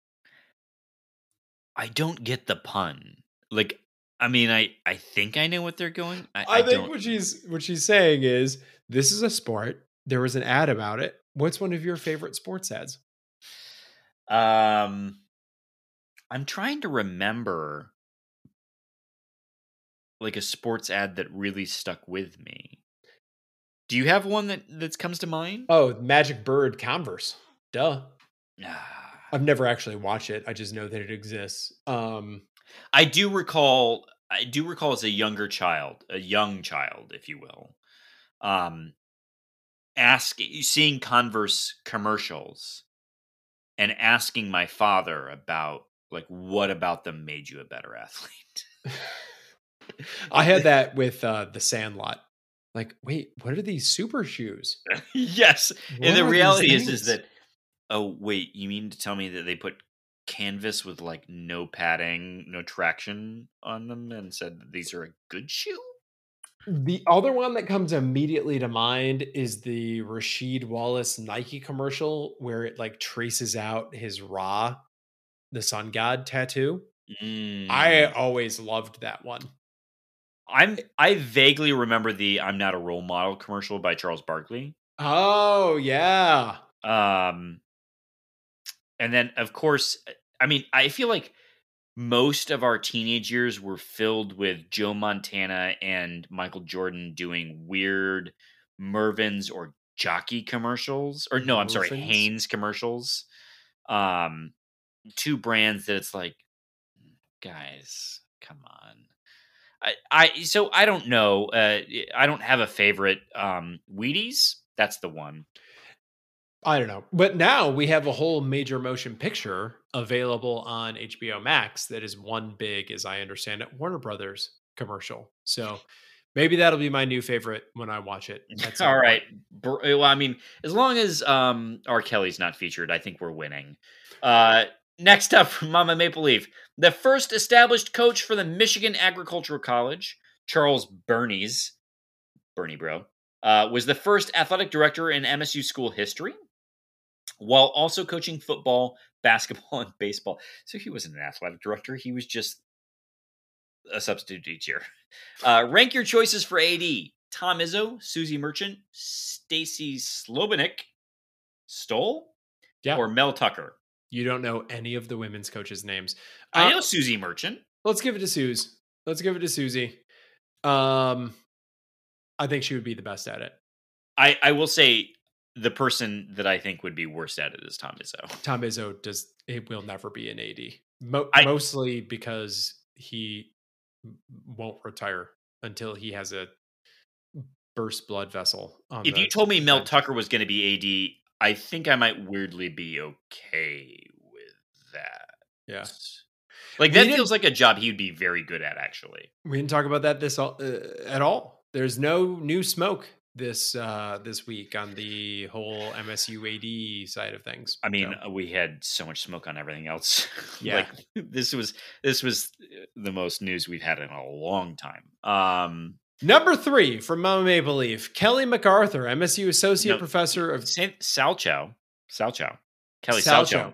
I don't get the pun. Like, I mean, I I think I know what they're going. I, I, I think don't. what she's what she's saying is this is a sport. There was an ad about it. What's one of your favorite sports ads? Um, I'm trying to remember like a sports ad that really stuck with me. Do you have one that that comes to mind? Oh, Magic Bird Converse. Duh. Ah, I've never actually watched it. I just know that it exists. Um, I do recall. I do recall as a younger child, a young child, if you will, um, asking, seeing Converse commercials, and asking my father about like what about them made you a better athlete. *laughs* I had that with uh, the Sandlot. Like, wait, what are these super shoes? *laughs* yes, What and the reality is, is that oh wait, you mean to tell me that they put canvas with like no padding, no traction on them, and said that these are a good shoe? The other one that comes immediately to mind is the Rasheed Wallace Nike commercial where it like traces out his Ra, the sun god tattoo. I Mm. always loved that one. I'm I vaguely remember the "I'm not a role model" commercial by Charles Barkley. Oh, yeah. Um, and then of course, I mean, I feel like most of our teenage years were filled with Joe Montana and Michael Jordan doing weird Mervyn's or jockey commercials, or no, I'm sorry? Hanes commercials. Um, two brands that it's like, guys, come on. I, I so I don't know. Uh, I don't have a favorite. Um, Wheaties, that's the one. I don't know. But now we have a whole major motion picture available on HBO Max that is one big, as I understand it, Warner Brothers commercial. So Maybe that'll be my new favorite when I watch it. *laughs* at some All right. Br- Well, I mean, as long as um R. Kelly's not featured, I think we're winning. Uh next up from Mama Maple Leaf. The first established coach for the Michigan Agricultural College, Charles Bernies, Bernie Bro, uh, was the first athletic director in MSU school history, while also coaching football, *laughs* basketball, and baseball. So he wasn't an athletic director, he was just a substitute teacher. Uh, rank your choices for AD. Tom Izzo, Suzy Merchant, Stacy Slobodnik, Stoll, Yeah. or Mel Tucker. You don't know any of the women's coaches' names. I Uh, know Suzy Merchant. Let's give it to Suze. Let's give it to Suzy. Um, I think she would be the best at it. I, I will say the person that I think would be worst at it is Tom Izzo. Tom Izzo does. It will never be an AD. Mo- I- mostly because he won't retire until he has a burst blood vessel. On If you told me Mel. Tucker was going to be AD, I think I might weirdly be okay with that. yeah, Like We that feels like a job he would be very good at, actually. we didn't talk about that this all, uh, at all. There's no new smoke this uh this week on the whole MSU AD side of things. I mean, So, uh, we had so much smoke on everything else. *laughs* Yeah. like this was this was uh, the most news we've had in a long time. Um, number three from Mama Maple Leaf, Kelly MacArthur, MSU associate No, professor of Sa- Sal Chow, Sal Chow, Kelly Salchow. Sal Chow.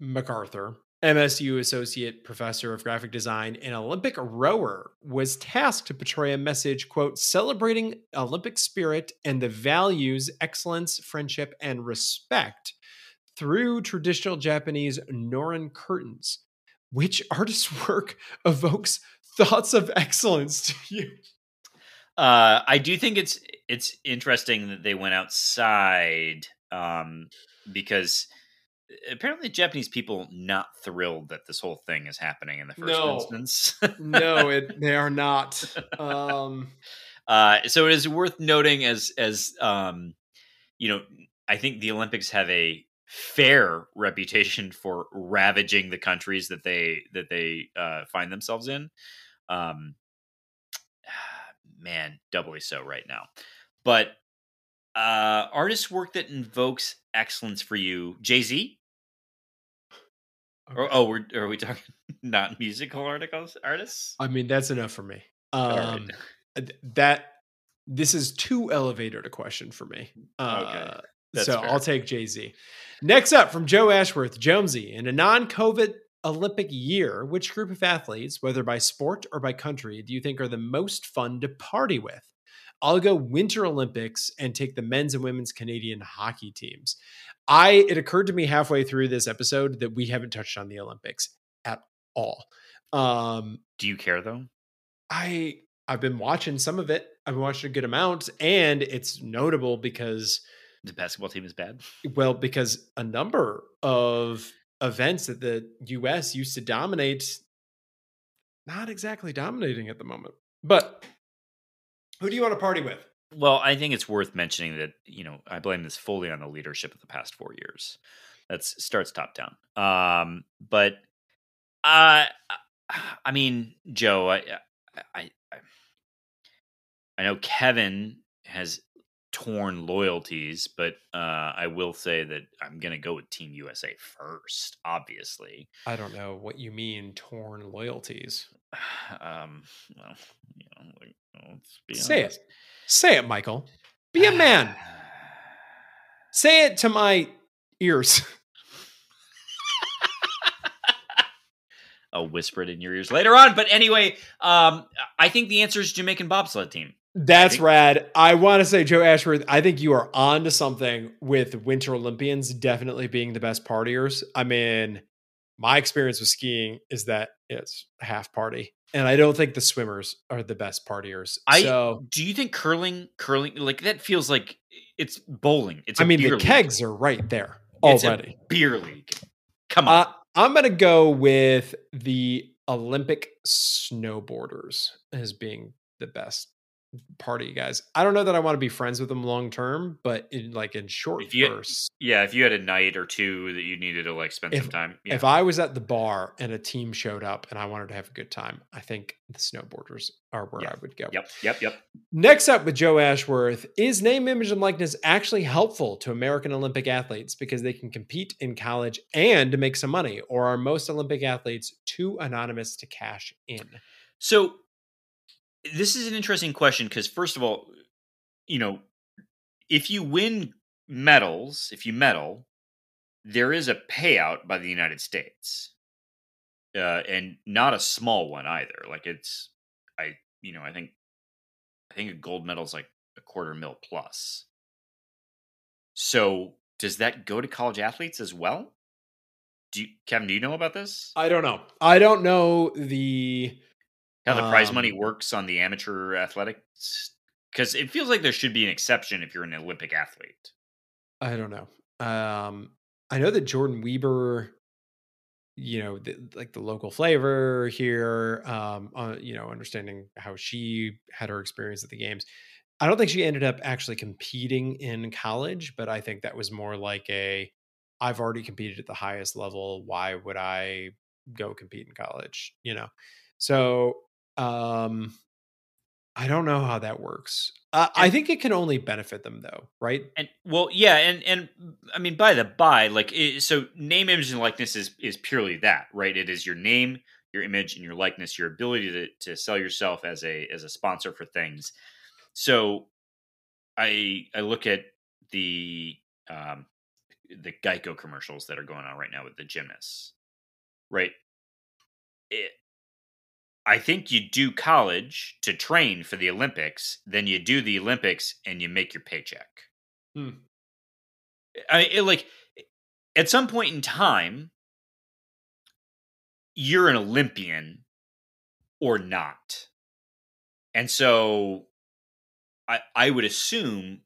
MacArthur, MSU Associate Professor of Graphic Design and Olympic rower, was tasked to portray a message, quote, celebrating Olympic spirit and the values, excellence, friendship, and respect through traditional Japanese noren curtains. Which artist's *laughs* work evokes thoughts of excellence to you? Uh, I do think it's it's interesting that they went outside um, because apparently Japanese people not thrilled that this whole thing is happening in the first No. instance. *laughs* No, it, they are not. *laughs* Um, uh, so it is worth noting as as um, you know, I think the Olympics have a fair reputation for ravaging the countries that they that they uh, find themselves in. Um, *sighs* man, doubly so right now. But uh, artist work that invokes excellence for you, Jay Z. Or, oh, we're are we talking *laughs* not musical articles artists? I mean, that's enough for me. Um, th- that this is too elevated a question for me. Uh, That's so fair. I'll take Jay Z. Next up from Joe Ashworth, Jonesy. In a non-COVID Olympic year, which group of athletes, whether by sport or by country, do you think are the most fun to party with? I'll go Winter Olympics and take the men's and women's Canadian hockey teams. I it occurred to me halfway through this episode that we haven't touched on the Olympics at all. Um, Do you care though? I I've been watching some of it. I've been watching a good amount, and it's notable because The basketball team is bad. well, because a number of events that the US used to dominate, not exactly dominating at the moment. But who do you want to party with? Well, I think it's worth mentioning that you know I blame this fully on the leadership of the past four years. That starts top down. Um, but uh, I mean, Joe, I, I, I, I know Kevin has torn loyalties, but uh, I will say that I'm going to go with Team USA first. Obviously, I don't know what you mean torn loyalties. *sighs* um, well, you know, like, let's be Say honest. it. Say it, Michael. Be a man. *sighs* Say it to my ears. *laughs* I'll whisper it in your ears later on. But anyway, um, I think the answer is Jamaican bobsled team. That's rad. I want to say, Joe Ashworth, I think you are on to something with Winter Olympians definitely being the best partiers. I mean, my experience with skiing is that it's half party. And I don't think the swimmers are the best partiers. I so, do you think curling, curling, like that feels like it's bowling. It's I mean, the league. kegs are right there It's a already. beer league. Come on, Uh, I'm going to go with the Olympic snowboarders as being the best party guys. I don't know that I want to be friends with them long term, but in like in short If you- bursts. Yeah, if you had a night or two that you needed to like spend some time. Yeah. If I was at the bar and a team showed up and I wanted to have a good time, I think the snowboarders are where Yeah. I would go. Yep, yep, yep. Next up with Joe Ashworth is name, image, and likeness actually helpful to American Olympic athletes because they can compete in college and make some money, or are most Olympic athletes too anonymous to cash in? So this is an interesting question because first of all, you know, if you win medals, if you medal, there is a payout by the United States. Uh, and not a small one either. Like it's I you know, I think I think a gold medal is like a quarter mil plus. So does that go to college athletes as well? Do you Kevin, do you know about this? I don't know. I don't know the. How the prize money Um, works on the amateur athletics because it feels like there should be an exception if you're an olympic athlete I don't know. Um, I know that Jordan Weber, you know, the, like the local flavor here, um, uh, you know, understanding how she had her experience at the games. I don't think she ended up actually competing in college, but I think that was more like a I've already competed at the highest level. Why would I go compete in college? You know, so um, I don't know how that works. Uh, I think it can only benefit them, though, right? and well yeah and and i mean by the by like it, so name image and likeness is is purely that right it is your name your image and your likeness your ability to to sell yourself as a as a sponsor for things so i i look at the um the geico commercials that are going on right now with the gymnasts right it, I think you do college to train for the Olympics, then you do the Olympics and you make your paycheck. Hmm. I it, like at some point in time, you're an Olympian or not, and so I I would assume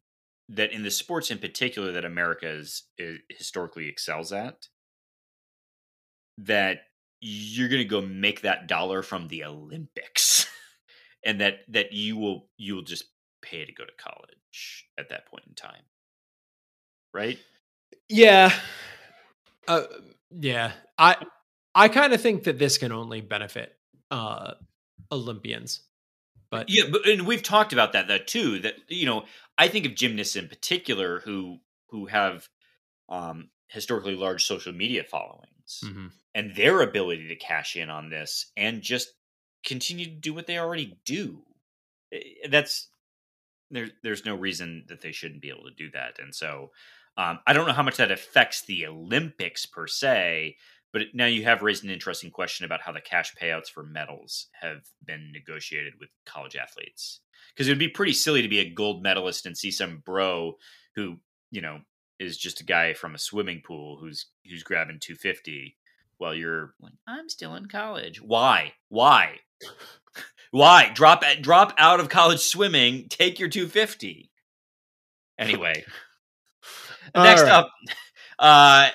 that in the sports in particular that America is, is historically excels at, that you're going to go make that dollar from the Olympics, *laughs* and that that you will you will just pay to go to college at that point in time, right? Yeah. Uh, yeah. I I kind of think that this can only benefit uh Olympians. But Yeah, but and we've talked about that that too. That you know, I think of gymnasts in particular who who have um, historically large social media Mhm. and their ability to cash in on this and just continue to do what they already do. Eh, That's there. There's no reason that they shouldn't be able to do that, and so um, I don't know how much that affects the Olympics per se. But now you have raised an interesting question about how the cash payouts for medals have been negotiated with college athletes. Because it would be pretty silly to be a gold medalist and see some bro who, you know, is just a guy from a swimming pool who's who's grabbing 250 while you're like, I'm still in college. Why? Why? *laughs* Why? Drop drop out of college swimming, take your 250. Anyway, *laughs* Next right. up, *laughs* uh,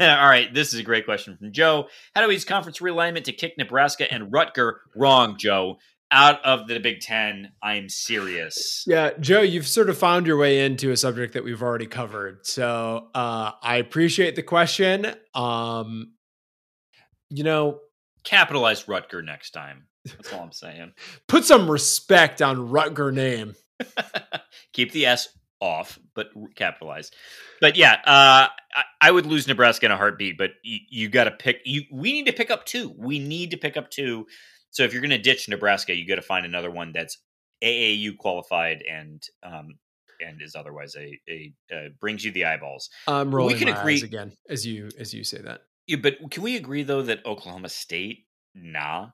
all right, this is a great question from Joe. How do we use conference realignment to kick Nebraska and Rutger? Wrong, Joe. Out of the Big Ten, I'm serious. Yeah, Joe, you've sort of found your way into a subject that we've already covered. So uh I appreciate the question. Um you know, Capitalize Rutger next time. That's all I'm saying. *laughs* put some respect on Rutger name. *laughs* Keep the S off, but capitalize. But yeah, uh, I, I would lose Nebraska in a heartbeat. But you, you got to pick. You we need to pick up two. We need to pick up two. So if you're going to ditch Nebraska, you got to find another one that's AAU qualified and um and is otherwise a a uh, brings you the eyeballs. I'm We can my agree- eyes again as you as you say that. Yeah, but can we agree though that Oklahoma State, nah,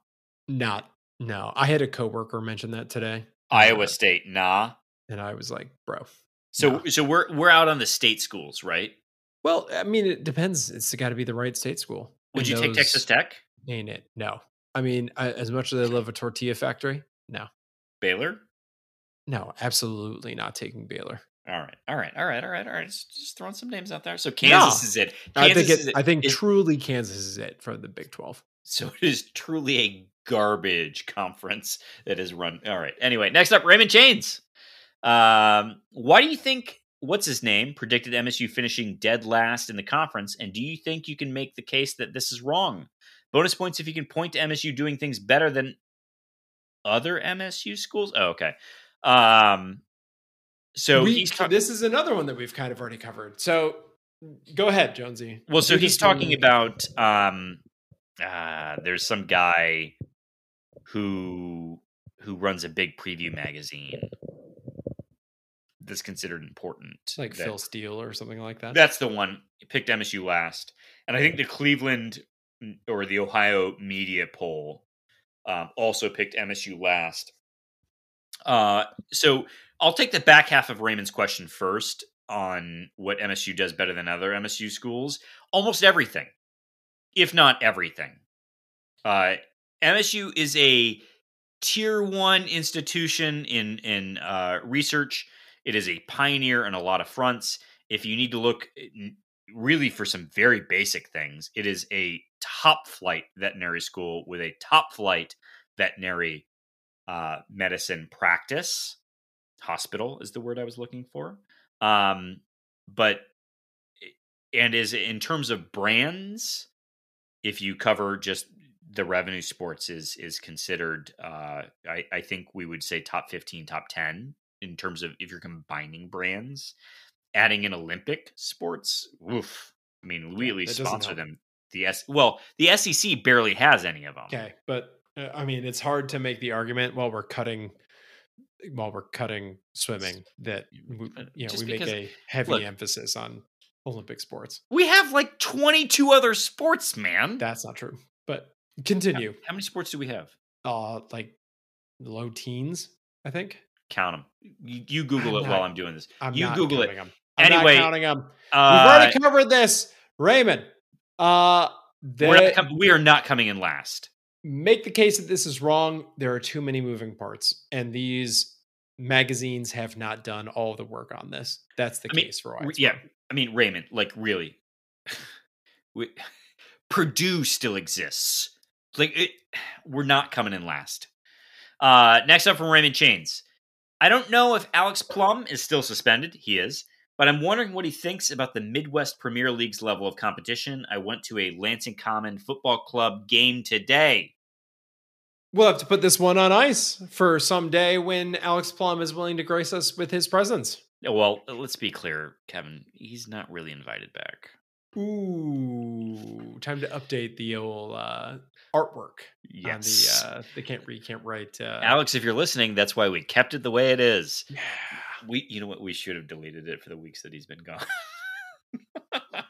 Not no. I had a coworker mention that today. Iowa uh, State, nah. and I was like, bro. So no. so we're we're out on the state schools, right? Well, I mean, it depends. It's got to be the right state school. Would And you take Texas Tech, Ain't it? No. I mean, I, as much as I love a tortilla factory, no, Baylor? no, absolutely not taking Baylor. All right, all right, all right, all right, all right. Just, just throwing some names out there. So Kansas No. is it. I Kansas think is it, it. I think is- truly Kansas is it for the Big Twelve. so. It is truly a garbage conference that is run. All right. Anyway, next up, Raymond Chains. Um, why do you think what's his name predicted MSU finishing dead last in the conference? And do you think you can make the case that this is wrong? Bonus points if you can point to MSU doing things better than other MSU schools. Oh, okay. Um, so we, this is another one that we've kind of already covered. So go ahead, Jonesy. well, so he's talking about um, uh, there's some guy who who runs a big preview magazine that's considered important, like that- Phil Steele or something like that. That's the one. He picked MSU last, and I think the Cleveland or the Ohio media poll um, also picked MSU last. Uh, so I'll take the back half of Raymond's question first on what MSU does better than other MSU schools. Almost everything, if not everything. Uh, MSU is a tier one institution in in uh, research. It is a pioneer on a lot of fronts. If you need to look really for some very basic things, it is a top flight veterinary school with a top flight veterinary uh, medicine practice. Hospital is the word I was looking for. Um, but and is in terms of brands, if you cover just the revenue sports is is considered uh I, I think we would say top 15 top 10 in terms of if you're combining brands adding in olympic sports oof i mean we Yeah, at least sponsor them the s well the sec barely has any of them Okay, but uh, I mean, it's hard to make the argument while we're cutting while we're cutting swimming that we, uh, you know just we make because- a heavy look. emphasis on Olympic sports. we have like 22 other sports man That's not true. But continue. how many sports do we have Uh, like low teens, I think. count them you, you google I'm it not- while i'm doing this I'm you google it counting 'em. I'm Anyway, not counting them. We've uh, already covered this, Raymond. Uh, the, com- we are not coming in last make the case that this is wrong. There are too many moving parts, and these magazines have not done all the work on this. That's the I mean, case for why. Yeah, wrong. I mean Raymond, like really, *sighs* we, *sighs* Purdue still exists. Like it, *sighs* we're not coming in last. Uh, next up from Raymond Chains. I don't know if Alex Plum is still suspended. He is, but I'm wondering what he thinks about the Midwest Premier League's level of competition. I went to a Lansing Common Football Club game today. We'll have to put this one on ice for some day when Alex Plum is willing to grace us with his presence. Well, let's be clear, Kevin. He's not really invited back. Ooh, time to update the old uh, artwork Yes. on the uh, the can't read, can't write. Uh, Alex, if you're listening, that's why we kept it the way it is. yeah. We, you know what? We should have deleted it for the weeks that he's been gone. *laughs*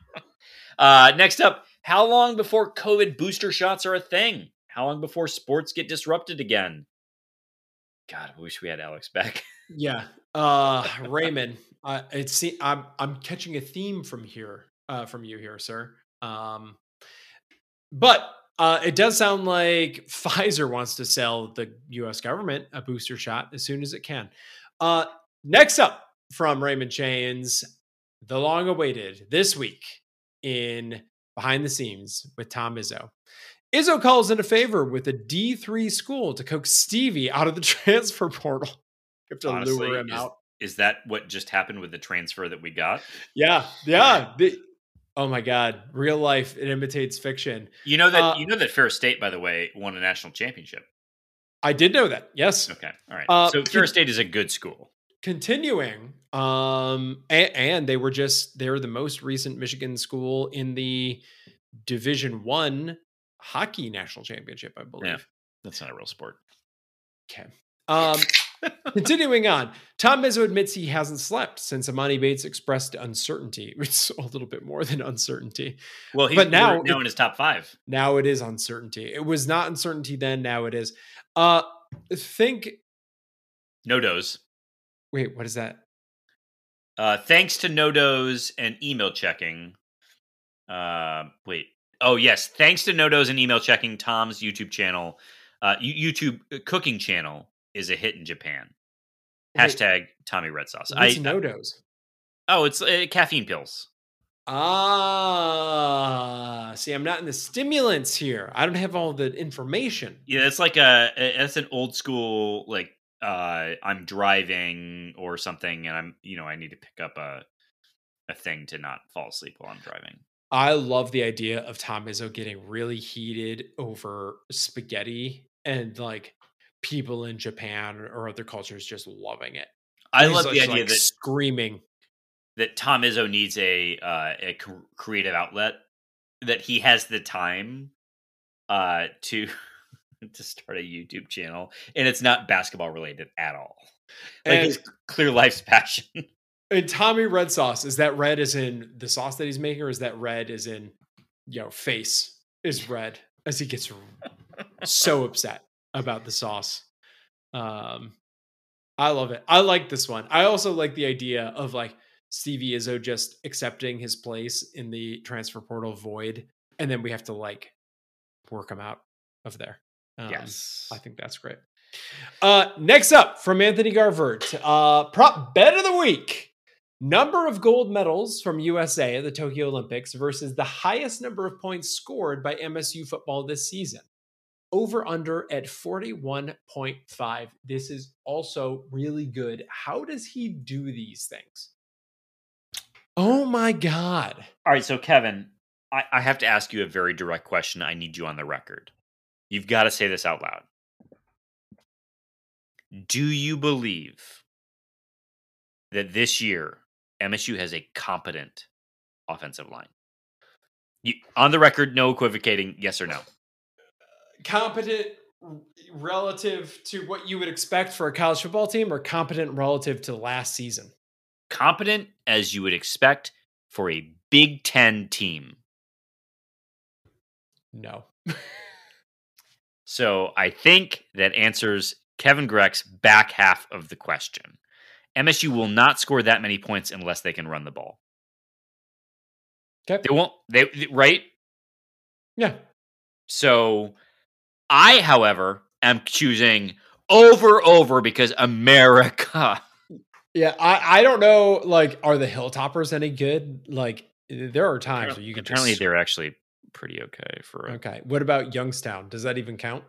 uh, next up, how long before COVID booster shots are a thing? How long before sports get disrupted again? God, I wish we had Alex back. Yeah, uh, Raymond, it's I'm I'm catching a theme from here, uh, from you here, sir. Um, but uh, it does sound like *laughs* Pfizer wants to sell the U.S. government a booster shot as soon as it can. Uh, next up from Raymond Chains, the long-awaited this week in behind the scenes with Tom Izzo. Izzo calls in a favor with a D3 school to coax Stevie out of the *laughs* transfer portal. You have to Honestly, lure him is- out. Is that what just happened with the transfer that we got? Yeah, yeah. The- oh my God, real life it imitates fiction. You know that Uh, you know that Ferris State, by the way, won a national championship. I did know that. Yes. Okay, all right. Uh, so Ferris State is a good school. Continuing, um, and, and they were just they're the most recent Michigan school in the Division One hockey national championship, I believe. That's not a real sport. Okay. Um, continuing on, Tom Izzo admits he hasn't slept since Emoni Bates expressed uncertainty. *laughs* It's a little bit more than uncertainty. Well, he's But now now, it- in his top five. Now it is uncertainty. It was not uncertainty then. Now it is. Uh, think. No dos. Wait, what is that? Uh, thanks to NoDoz and email checking. Uh, wait. Oh yes, thanks to NoDoz and email checking, Tom's YouTube channel, uh, YouTube uh, cooking channel is a hit in Japan. Wait, Hashtag Tommy Red Sauce. What's I, NoDoz? oh, it's uh, caffeine pills. Ah, see, I'm not in the stimulants here. I don't have all the information. Yeah, it's like a it's an old school like uh I'm driving or something and I'm you know I need to pick up a a thing to not fall asleep while I'm driving. I love the idea of Tom Izzo getting really heated over spaghetti and like people in Japan or other cultures just loving it. I He's love just, the idea like, that screaming. that Tom Izzo needs a uh, a creative outlet that he has the time uh to *laughs* *laughs* to start a YouTube channel and it's not basketball related at all. Like And, his clear life's passion. *laughs* and Tommy red sauce is that red is in the sauce that he's making, or is that red is in you know face is red as he gets so *laughs* upset about the sauce. Um, I love it. I like this one. I also like the idea of like Stevie Izzo just accepting his place in the transfer portal void, and then we have to like work him out of there. Um, yes. I think that's great. Uh, next up from Anthony Garvert, uh, prop bet of the week. Number of gold medals from USA at the Tokyo Olympics versus the highest number of points scored by MSU football this season. Over under at 41.5. This is also really good. How does he do these things? Oh my God. All right, so Kevin, I, I have to ask you a very direct question. I need you on the record. You've got to say this out loud. Do you believe that this year MSU has a competent offensive line? You, on the record, no equivocating, yes or no. *sighs* Competent relative to what you would expect for a college football team or competent relative to last season? Competent as you would expect for a Big Ten team. No. *laughs* So I think that answers Kevin Greck's back half of the question. MSU will not score that many points unless they can run the ball. Okay. They won't. They right. Yeah. So I, however, am choosing over over because America. *laughs* Yeah, I, I don't know. Like, are the Hilltoppers any good? Like, there are times where you can Apparently, just they're actually pretty okay for. A, okay. What about Youngstown? Does that even count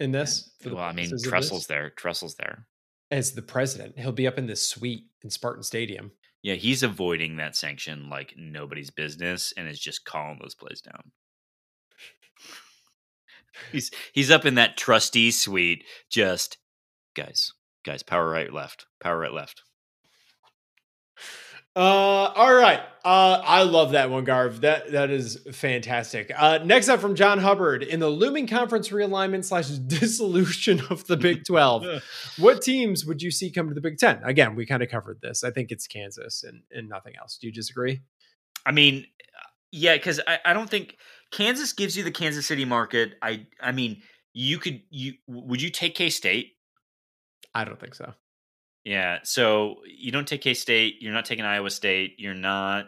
in this? Well, I mean, Tressel's there. Tressel's there. as the president. He'll be up in this suite in Spartan Stadium. Yeah, he's avoiding that sanction like nobody's business, and is just calling those plays down. He's he's up in that trustee suite, just guys, guys, power right, left, power right, left. Uh, all right. Uh, I love that one, Garv. That that is fantastic. Uh, next up from John Hubbard in the looming conference realignment slash *laughs* dissolution of the Big *laughs* Twelve. what teams would you see come to the Big Ten? Again, we kind of covered this. I think it's Kansas and and nothing else. Do you disagree? I mean, yeah, because I, I don't think Kansas gives you the Kansas City market. I I mean, you could you would you take K State? I don't think so. Yeah, so you don't take K State. You're not taking Iowa State. You're not.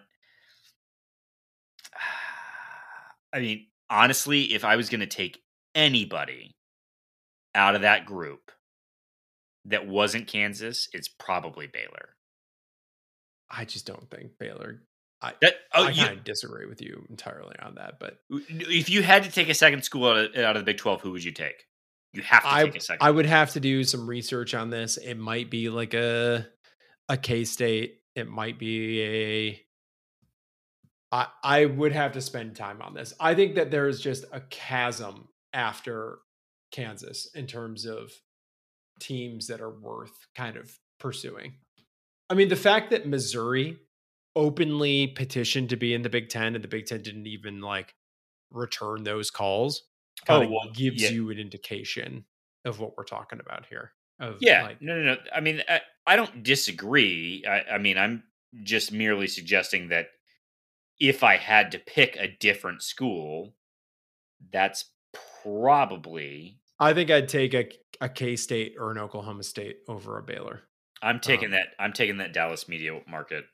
*sighs* I mean, honestly, if I was going to take anybody out of that group that wasn't Kansas, it's probably Baylor. I just don't think Baylor. I That oh, I kind of disagree with you entirely on that, but if you had to take a second school out of, out of the Big Twelve, who would you take? You have to I take a second. I would have to do some research on this. It might be like a a K State. It might be a. I I would have to spend time on this. I think that there is just a chasm after Kansas in terms of teams that are worth kind of pursuing. I mean, the fact that Missouri openly petitioned to be in the Big Ten and the Big Ten didn't even like return those calls kind of well, gives yeah. you an indication of what we're talking about here. Of Yeah, like, no, no, no. I mean, I, I don't disagree. I, I mean, I'm just merely suggesting that if I had to pick a different school, that's probably I think I'd take a a K State or an Oklahoma State over a Baylor. I'm taking Um, that. I'm taking that Dallas media market.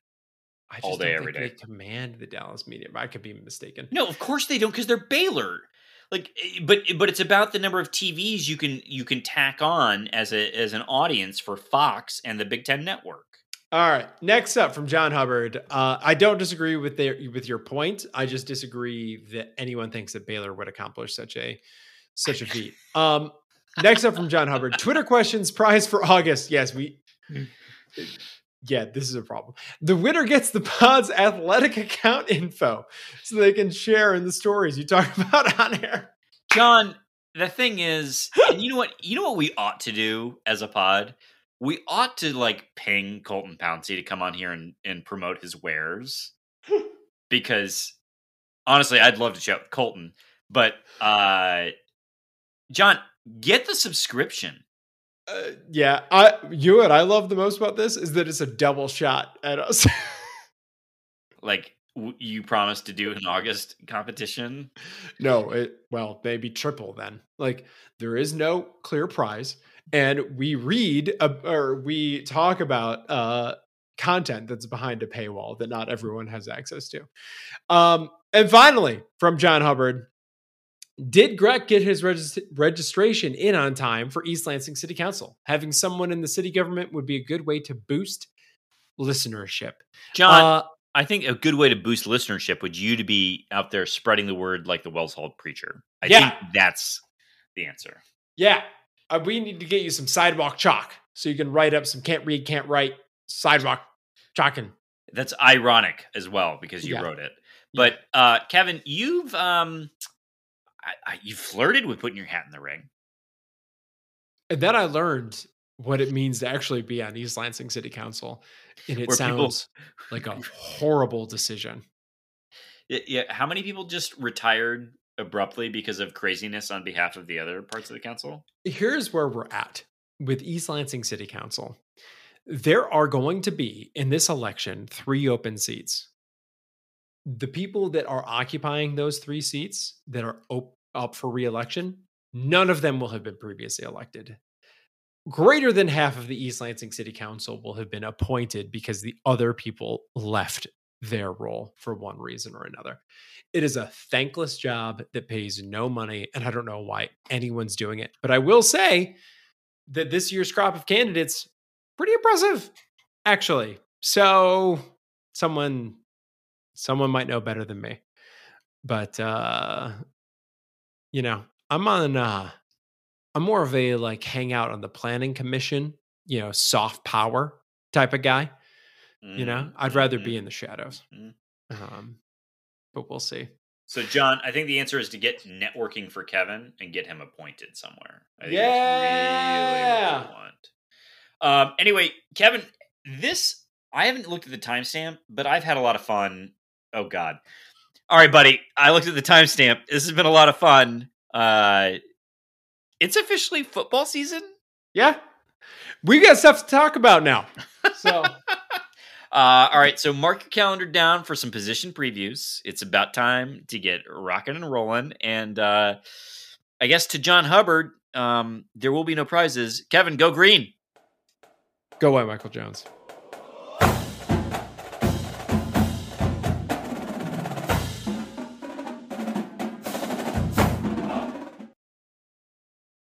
I just All day, don't think day. they command the Dallas media. I could be mistaken. No, of course they don't, because they're Baylor. Like, eh, but but it's about the number of TVs you can you can tack on as a as an audience for Fox and the Big Ten Network. All right. Next up from John Hubbard. Uh, I don't disagree with their with your point. I just disagree that anyone thinks that Baylor would accomplish such a such a feat. *laughs* Um, next up from John Hubbard. Twitter questions prize for August. Yes, we. *laughs* Yeah, this is a problem. The winner gets the pod's athletic account info so they can share in the stories you talk *laughs* about on air. John, the thing is, and you know what? You know what we ought to do as a pod? We ought to like ping Colton Pouncy to come on here and, and promote his wares. *laughs* because honestly, I'd love to chat with Colton. But uh John, get the subscription. Uh, yeah, I you what I love the most about this is that it's a double shot at us. *laughs* like w- you promised to do an August competition. no, it well maybe triple then. Like there is no clear prize, and we read uh, or we talk about uh, content that's behind a paywall that not everyone has access to. Um, and finally, from John Hubbard, did Greg get his regist- registration in on time for East Lansing City Council? Having someone in the city government would be a good way to boost listenership. John, Uh, I think a good way to boost listenership would you to be out there spreading the word like the Wells Hall preacher. I Yeah. think that's the answer. yeah, uh, we need to get you some sidewalk chalk so you can write up some can't read, can't write sidewalk chalking. That's ironic as well because you Yeah. wrote it. But uh Kevin, you've um I, I, you flirted with putting your hat in the ring. And then I learned what it means to actually be on East Lansing City Council, and it Where people- sounds like a *laughs* horrible decision. Yeah, yeah, how many people just retired abruptly because of craziness on behalf of the other parts of the council? here's where we're at with East Lansing City Council. There are going to be in this election three open seats. The people that are occupying those three seats that are op- up for reelection, none of them will have been previously elected. Greater than half of the East Lansing City Council will have been appointed because the other people left their role for one reason or another. It is a thankless job that pays no money, and I don't know why anyone's doing it. But I will say that this year's crop of candidates pretty impressive, actually. So someone someone might know better than me. But uh you know, I'm on uh I'm more of a like hang out on the planning commission, you know, soft power type of guy. You know, Mhm, I'd rather be in the shadows. Mhm. Um, but we'll see. So, John, I think the answer is to get networking for Kevin and get him appointed somewhere. I think Yeah. really what we want. Um, anyway, Kevin, this I haven't looked at the timestamp, but I've had a lot of fun. Oh God! All right, buddy, I looked at the timestamp. This has been a lot of fun. Uh, it's officially football season. Yeah. We got stuff to talk about now. So *laughs* Uh, all right, so mark your calendar down for some position previews. It's about time to get rocking and rolling. And uh, I guess to John Hubbard, um, there will be no prizes. Kevin, go green. go away, Michael Jones.